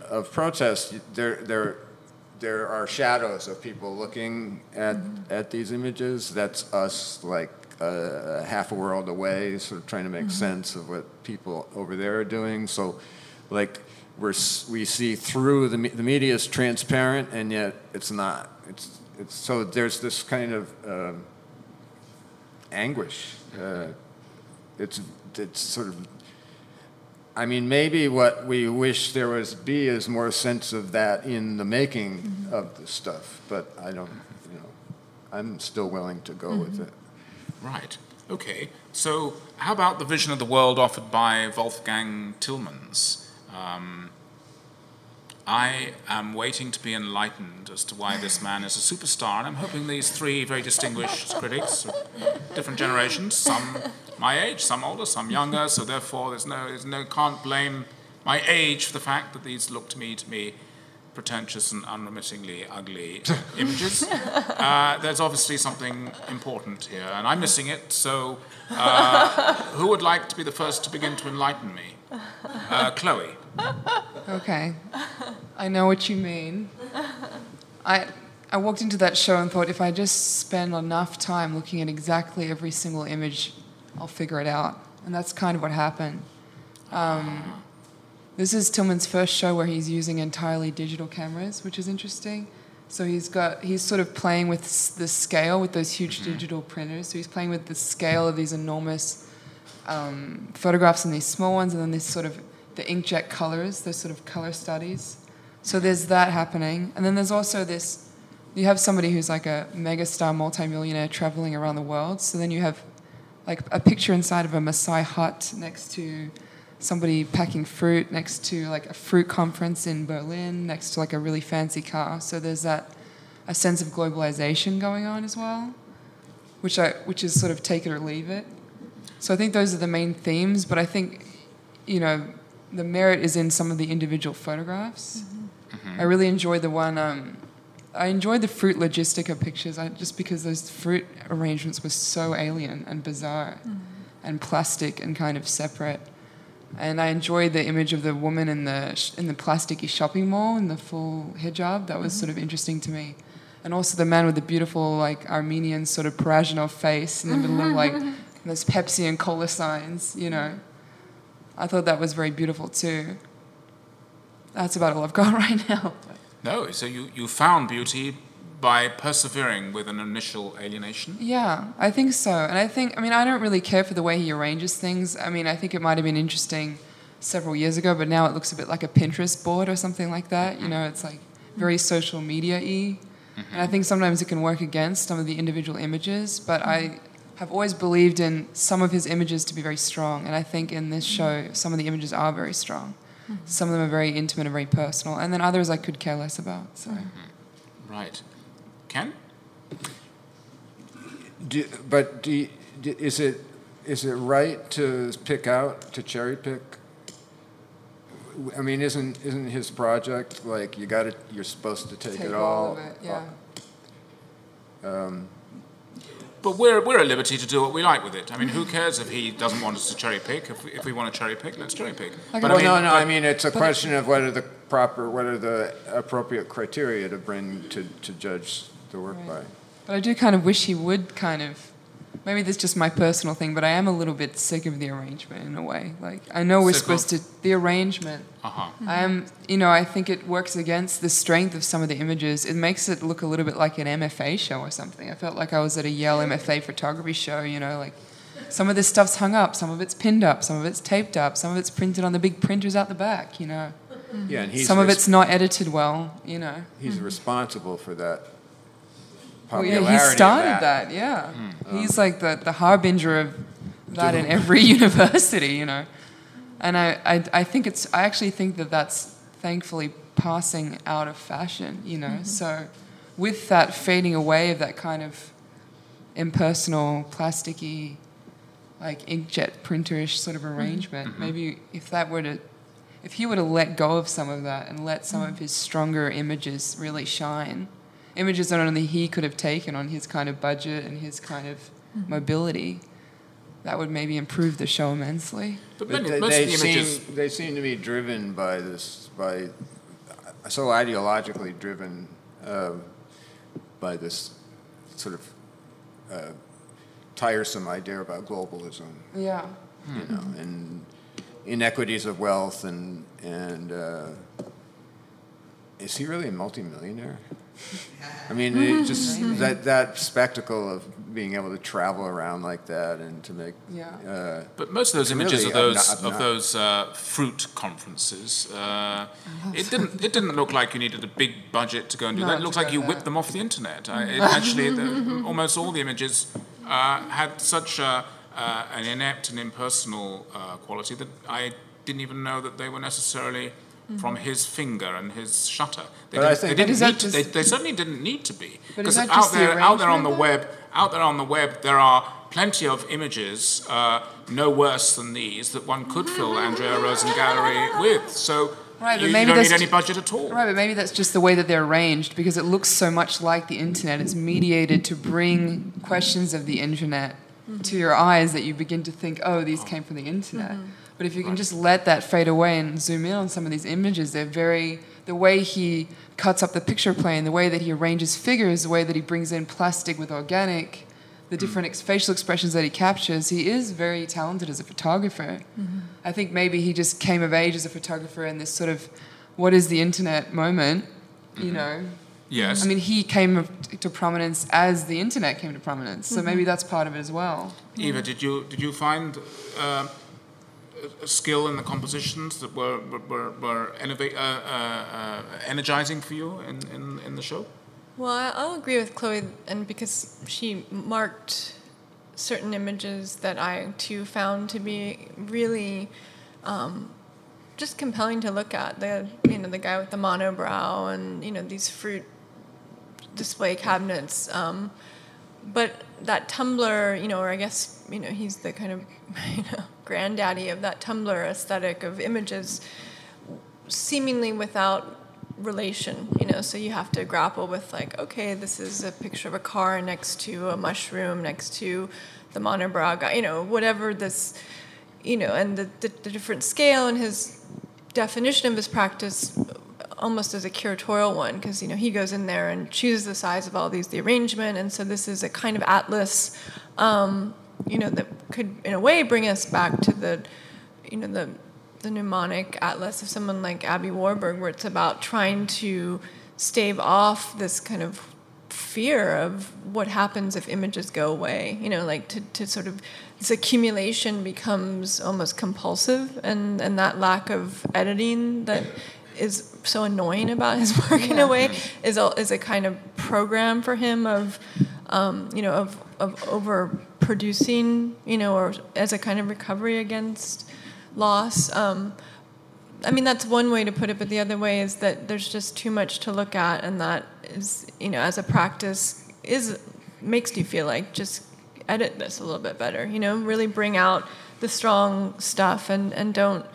of protest, there, there, there are shadows of people looking at, at these images. That's us, like uh, half a world away, sort of trying to make sense of what people over there are doing. So, like, we're, we see through the, me- the media is transparent, and yet it's not. It's, it's, so there's this kind of um, anguish. Uh, it's, it's sort of I mean, maybe what we wish there was be is more sense of that in the making of the stuff, but I don't, you know, I'm still willing to go with it. right. Okay. So, how about the vision of the world offered by Wolfgang Tillmans? Um, I am waiting to be enlightened as to why this man is a superstar, and I'm hoping these three very distinguished critics, of different generations, some my age, some older, some younger, so therefore there's no, there's no can't blame my age for the fact that these look to me to be pretentious and unremittingly ugly images. Uh, there's obviously something important here, and I'm missing it. So, uh, who would like to be the first to begin to enlighten me? Uh, Chloe. Okay. I know what you mean. I I walked into that show and thought if I just spend enough time looking at exactly every single image, I'll figure it out. And that's kind of what happened. Um, this is Tillmans' first show where he's using entirely digital cameras, which is interesting. So he's got he's sort of playing with the scale with those huge digital printers. So he's playing with the scale of these enormous um, photographs and these small ones, and then this sort of the inkjet colors, those sort of color studies. So there's that happening, and then there's also this. You have somebody who's like a megastar multimillionaire traveling around the world. So then you have like a picture inside of a Maasai hut next to somebody packing fruit, next to like a fruit conference in Berlin, next to like a really fancy car. So there's that a sense of globalization going on as well, which I which is sort of take it or leave it. So I think those are the main themes, but I think you know the merit is in some of the individual photographs. Mm-hmm. I really enjoyed the one. Um, I enjoyed the fruit logistica pictures I, just because those fruit arrangements were so alien and bizarre mm-hmm. and plastic and kind of separate. And I enjoyed the image of the woman in the sh- in the plasticky shopping mall in the full hijab. That was sort of mm-hmm. interesting to me. And also the man with the beautiful like Armenian sort of Parajanov face in the middle of like those Pepsi and cola signs, you know. I thought that was very beautiful too. That's about all I've got right now. No, so you, you found beauty by persevering with an initial alienation? Yeah, I think so. And I think, I mean, I don't really care for the way he arranges things. I mean, I think it might have been interesting several years ago, but now it looks a bit like a Pinterest board or something like that. You mm-hmm. know, it's like very social media y. Mm-hmm. And I think sometimes it can work against some of the individual images, but I mm-hmm. Have always believed in some of his images to be very strong. And I think in this mm-hmm. show, some of the images are very strong. Mm-hmm. Some of them are very intimate and very personal. And then others I could care less about. So. Mm-hmm. Right. Ken? Do, but do, you- do, is it is it right to pick out to cherry pick? I mean, isn't isn't his project like you got to you're supposed to take, Take it all all? of it, yeah. Oh. Um, But we're, we're at liberty to do what we like with it. I mean, who cares if he doesn't want us to cherry pick? If we, if we want to cherry pick, let's cherry pick. Like But a- well, no, no. but- I mean, it's a question of what are the proper, what are the appropriate criteria to bring to, to judge the work Right. by. But I do kind of wish he would kind of. Maybe this is just my personal thing, but I am a little bit sick of the arrangement in a way. Like I know we're Sick of- supposed to the arrangement. Uh-huh. I am, you know, I think it works against the strength of some of the images. It makes it look a little bit like an MFA show or something. I felt like I was at a Yale MFA photography show. You know, like some of this stuff's hung up, some of it's pinned up, some of it's taped up, some of it's printed on the big printers out the back. You know, Yeah, and he's some of res- it's not edited well. You know. he's responsible for that Well, yeah, popularity. he started that. that. yeah. He's like the, the harbinger of that in every university, you know. And I, I, I think it's, I actually think that that's thankfully passing out of fashion, you know. So with that fading away of that kind of impersonal, plasticky, like inkjet printerish sort of arrangement, maybe if that were to, if he were to let go of some of that and let some of his stronger images really shine, images that only he could have taken on his kind of budget and his kind of mobility, that would maybe improve the show immensely. But But they, most they of the images... seem they seem to be driven by this by so ideologically driven uh, by this sort of uh, tiresome idea about globalism, Yeah. you know, and inequities of wealth and and uh, is he really a multimillionaire? I mean, it just that that spectacle of being able to travel around like that and to make Yeah. uh, But most of those images really of those obno- of obno- those uh, fruit conferences, uh, it didn't it didn't look like you needed a big budget to go and do No, that. It to looked like you there. whipped them off the internet. I, it actually, the, almost all the images uh, had such a, uh, an inept and impersonal uh, quality that I didn't even know that they were necessarily from his finger and his shutter. They But didn't, think- they, didn't that need to, they, they certainly didn't need to be because out just the there out there on the web out there on the web, there are plenty of images, uh, no worse than these, that one could fill Andrea Rosen Gallery with. So Right, but you, you don't need any budget at all. Right, but maybe that's just the way that they're arranged because it looks so much like the internet. It's mediated to bring questions of the internet to your eyes that you begin to think, oh, these came from the internet. But if you can just let that fade away and zoom in on some of these images, they're very, the way he cuts up the picture plane, the way that he arranges figures, the way that he brings in plastic with organic, the mm-hmm. different ex- facial expressions that he captures, he is very talented as a photographer. Mm-hmm. I think maybe he just came of age as a photographer in this sort of what is the internet moment, you mm-hmm. know. Yes. I mean, he came to prominence as the internet came to prominence, so maybe that's part of it as well. Eva, mm. did you did you find uh, skill in the compositions that were were, were innova- uh, uh, uh, energizing for you in, in, in the show? Well, I'll agree with Chloe, and because she marked certain images that I too found to be really um, just compelling to look at. The you know the guy with the monobrow, and you know these fruit display cabinets. Um, but that Tumblr, you know, or I guess you know he's the kind of you know granddaddy of that Tumblr aesthetic of images, seemingly without relation. You know, so you have to grapple with like, okay, this is a picture of a car next to a mushroom next to the monobrow guy. You know, whatever this, you know, and the, the, the different scale and his definition of his practice almost as a curatorial one because you know he goes in there and chooses the size of all these the arrangement and so this is a kind of atlas um, you know that could in a way bring us back to the you know the the mnemonic atlas of someone like Aby Warburg where it's about trying to stave off this kind of fear of what happens if images go away you know like to, to sort of this accumulation becomes almost compulsive and and that lack of editing that is so annoying about his work in a way is a, is a kind of program for him of um, you know of of over producing you know or as a kind of recovery against loss. Um, I mean that's one way to put it but the other way is that there's just too much to look at and that is you know as a practice is makes you feel like just edit this a little bit better you know really bring out the strong stuff and and don't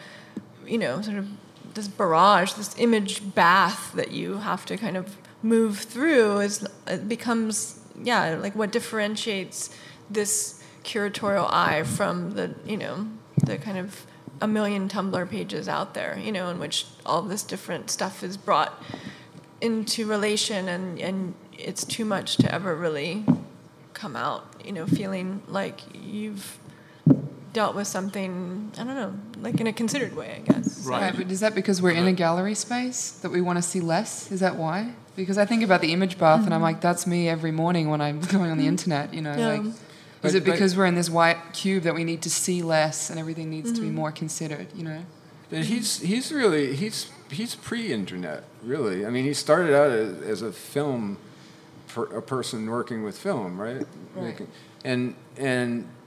you know sort of this barrage, this image bath that you have to kind of move through is it becomes yeah like what differentiates this curatorial eye from the you know the kind of a million Tumblr pages out there you know in which all this different stuff is brought into relation and and it's too much to ever really come out you know feeling like you've dealt with something I don't know like in a considered way I guess Right. but is that because we're in a gallery space that we want to see less? Is that why? Because I think about the image bath and I'm mm-hmm. like, that's me every morning when I'm going on the mm-hmm. internet, you know. Yeah. Like, But- is it but- because we're in this white cube that we need to see less and everything needs to be mm-hmm. more considered, you know? But he's he's really he's he's pre-internet really. I mean, he started out as, as a film, per, a person working with film, right? Making, and and He's-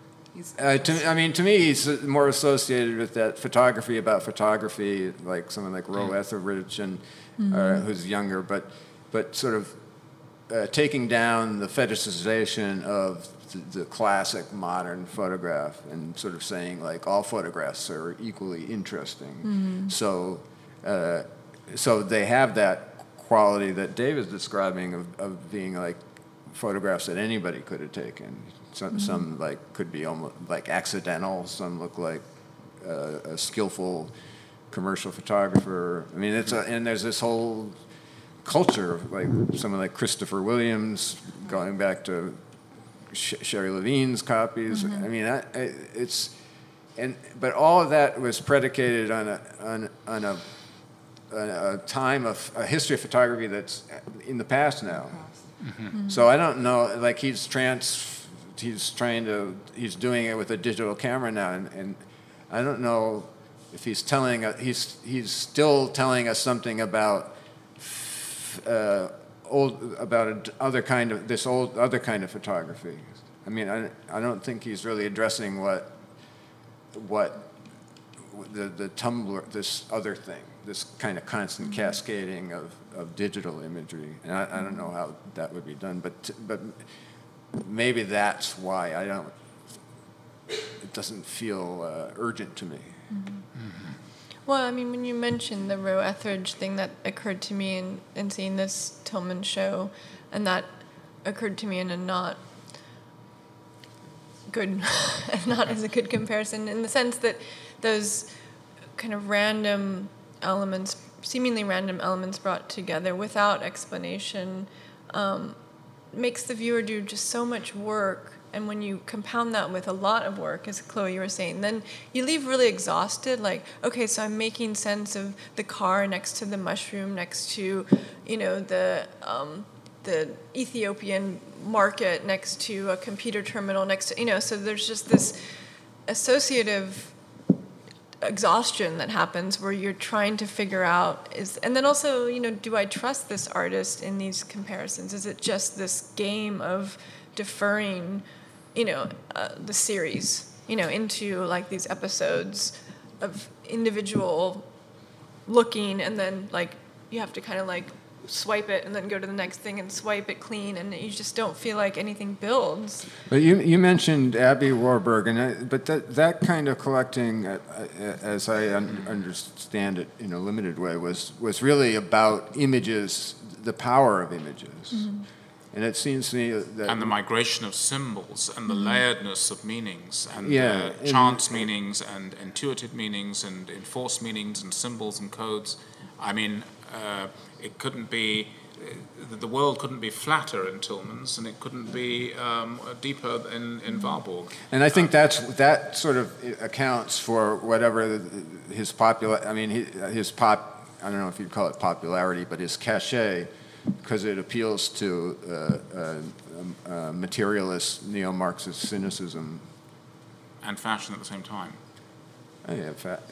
uh, to, I mean, to me, he's more associated with that photography about photography, like someone like Roe Ethridge, and uh, who's younger, but but sort of uh, taking down the fetishization of the, the classic modern photograph and sort of saying like all photographs are equally interesting. So, uh, so they have that quality that Dave is describing of, of being like photographs that anybody could have taken. Some, some like could be almost like accidental. Some look like uh, a skillful commercial photographer. I mean, it's a, and there's this whole culture of like someone like Christopher Williams going back to Sh- Sherrie Levine's copies. I mean, that, I- it's and but all of that was predicated on a on, on a, a, a time of a history of photography that's in the past now. Mm-hmm. So I don't know. Like he's trans, he's trying to, he's doing it with a digital camera now, and, and I don't know if he's telling. uh, He's he's still telling us something about uh, old about a other kind of this old other kind of photography. I mean, I, I don't think he's really addressing what what the the Tumblr this other thing, this kind of constant cascading of, of digital imagery, and I, I don't know how that would be done, but t- but maybe that's why I don't. It doesn't feel uh, urgent to me. Well, I mean, when you mentioned the Roe Ethridge thing, that occurred to me in, in seeing this Tillman show, and that occurred to me in a not good, not as a good comparison, in the sense that those kind of random elements, seemingly random elements brought together without explanation, um, makes the viewer do just so much work. And when you compound that with a lot of work, as Chloe, you were saying, then you leave really exhausted. Like, okay, so I'm making sense of the car next to the mushroom, next to, you know, the um, the Ethiopian market, next to a computer terminal, next to, you know. So there's just this associative exhaustion that happens where you're trying to figure out is and then also you know do i trust this artist in these comparisons? Is it just this game of deferring you know uh, the series you know into like these episodes of individual looking and then like you have to kind of like swipe it and then go to the next thing and swipe it clean and you just don't feel like anything builds But you, you mentioned Aby Warburg, and I, but that, that kind of collecting, uh, uh, as I un- understand it in a limited way, was, was really about images, the power of images. And it seems to me that. and the migration of symbols and the layeredness of meanings and Yeah, uh, and- chance meanings and intuitive meanings and enforced meanings and symbols and codes. I mean, uh, it couldn't be, the world couldn't be flatter in Tillmans' and it couldn't be um, deeper in, in Warburg. And I think that's that sort of accounts for whatever his popular. I mean, his pop. I don't know if you'd call it popularity, but his cachet, because it appeals to uh, uh, um, uh, materialist neo-Marxist cynicism. and fashion at the same time. Oh, yeah, fa-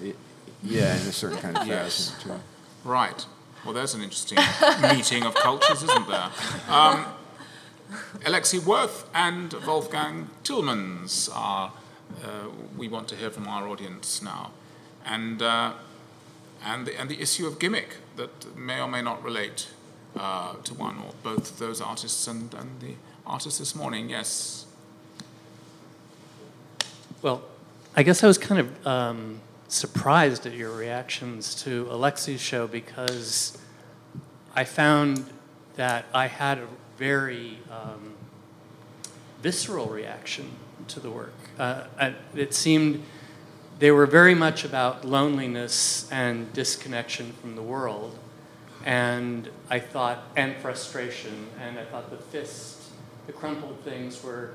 yeah, in a certain kind of Yes. fashion too. Right. Well, there's an interesting meeting of cultures, isn't there? Um, Alexi Worth and Wolfgang Tillmans are, uh, we want to hear from our audience now. And, uh, and, the, and the issue of gimmick that may or may not relate uh, to one or both of those artists and, and the artist this morning. Yes. Well, I guess I was kind of um, surprised at your reactions to Alexi's show because I found that I had a very um, visceral reaction to the work. Uh, it seemed they were very much about loneliness and disconnection from the world. And I thought, and frustration, and I thought the fist, the crumpled things were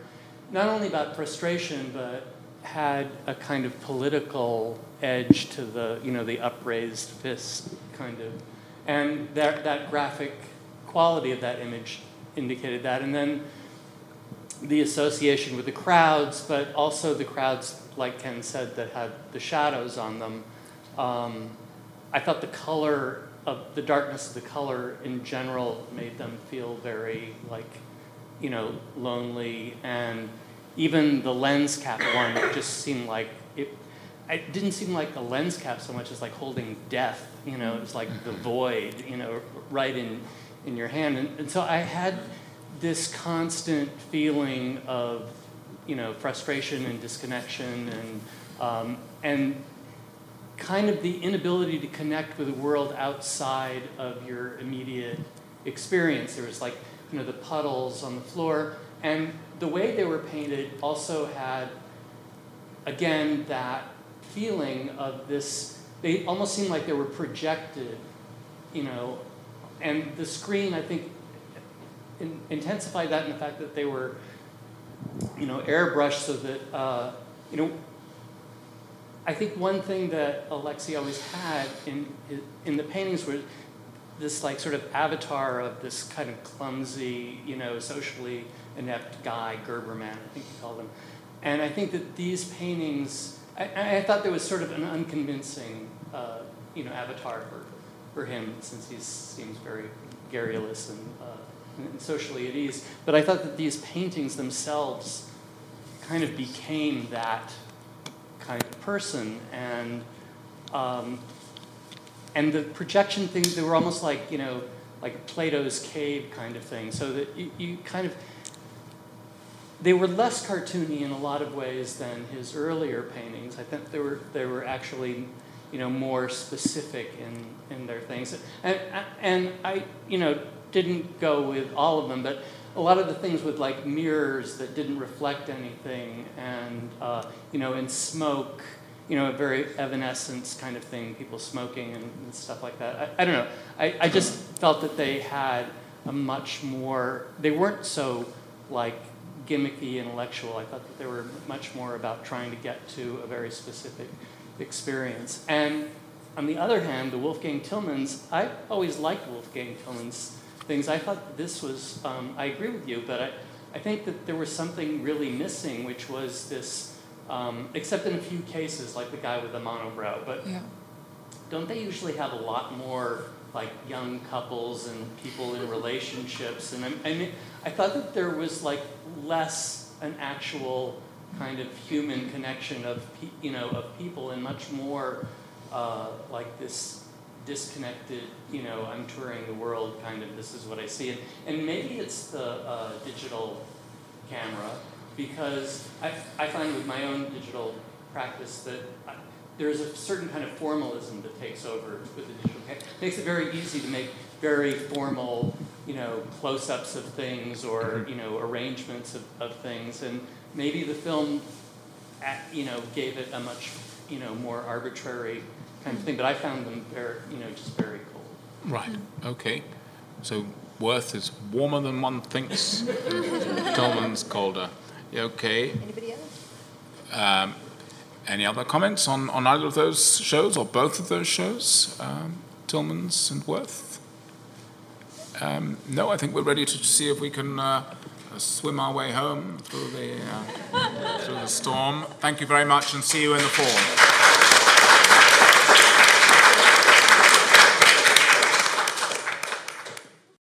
not only about frustration, but had a kind of political edge to the, you know, the upraised fist kind of. And that, that graphic quality of that image indicated that. And then the association with the crowds, but also the crowds, like Ken said, that had the shadows on them. Um, I thought the color of the darkness of the color in general made them feel very like, you know, lonely, and even the lens cap one just seemed like it. It didn't seem like a lens cap so much as like holding death. You know, it was like the void. You know, right in in your hand, and, and so I had this constant feeling of, you know, frustration and disconnection and um, and kind of the inability to connect with the world outside of your immediate experience. There was like, you know, the puddles on the floor, and the way they were painted also had, again, that feeling of this. They almost seemed like they were projected, you know, and the screen, I think, in, intensified that in the fact that they were, you know, airbrushed so that, uh, you know, I think one thing that Alexi always had in in the paintings was this like sort of avatar of this kind of clumsy, you know, socially inept guy, Gerberman, I think he called him. And I think that these paintings, I, I thought there was sort of an unconvincing, uh, you know, avatar for, for him since he seems very garrulous and, uh, and socially at ease. But I thought that these paintings themselves kind of became that kind of person and um, and the projection things they were almost like you know like plato's cave kind of thing so that you, you kind of they were less cartoony in a lot of ways than his earlier paintings. I think they were they were actually you know more specific in in their things. And and i you know didn't go with all of them but a lot of the things with like mirrors that didn't reflect anything and uh, you know in smoke you know a very evanescence kind of thing people smoking and, and stuff like that. I, I, don't know. I, I just felt that they had a much more they weren't so like gimmicky intellectual i thought that they were much more about trying to get to a very specific experience and on the other hand the wolfgang tillmans i always liked wolfgang tillmans things. I thought this was, um, I agree with you, but I, I think that there was something really missing, which was this um, except in a few cases, like the guy with the monobrow. But Yeah. don't they usually have a lot more like young couples and people in relationships? And I, I mean, I thought that there was like less an actual kind of human connection of you know of people and much more uh, like this disconnected you know I'm touring the world kind of this is what I see and, and maybe it's the uh, digital camera because I, I find with my own digital practice that I, there's a certain kind of formalism that takes over with the digital camera. It makes it very easy to make very formal, you know, close-ups of things or, you know, arrangements of, of things. And maybe the film, at, you know, gave it a much, you know, more arbitrary kind of thing. But I found them very, you know, just very cold. Right, okay. So Worth is warmer than one thinks, Tillmans' colder. Okay. Anybody else? Um, any other comments on, on either of those shows or both of those shows, um, Tillmans' and Worth? Um, no, I think we're ready to see if we can uh, swim our way home through the, uh, through the storm. Thank you very much and see you in the fall.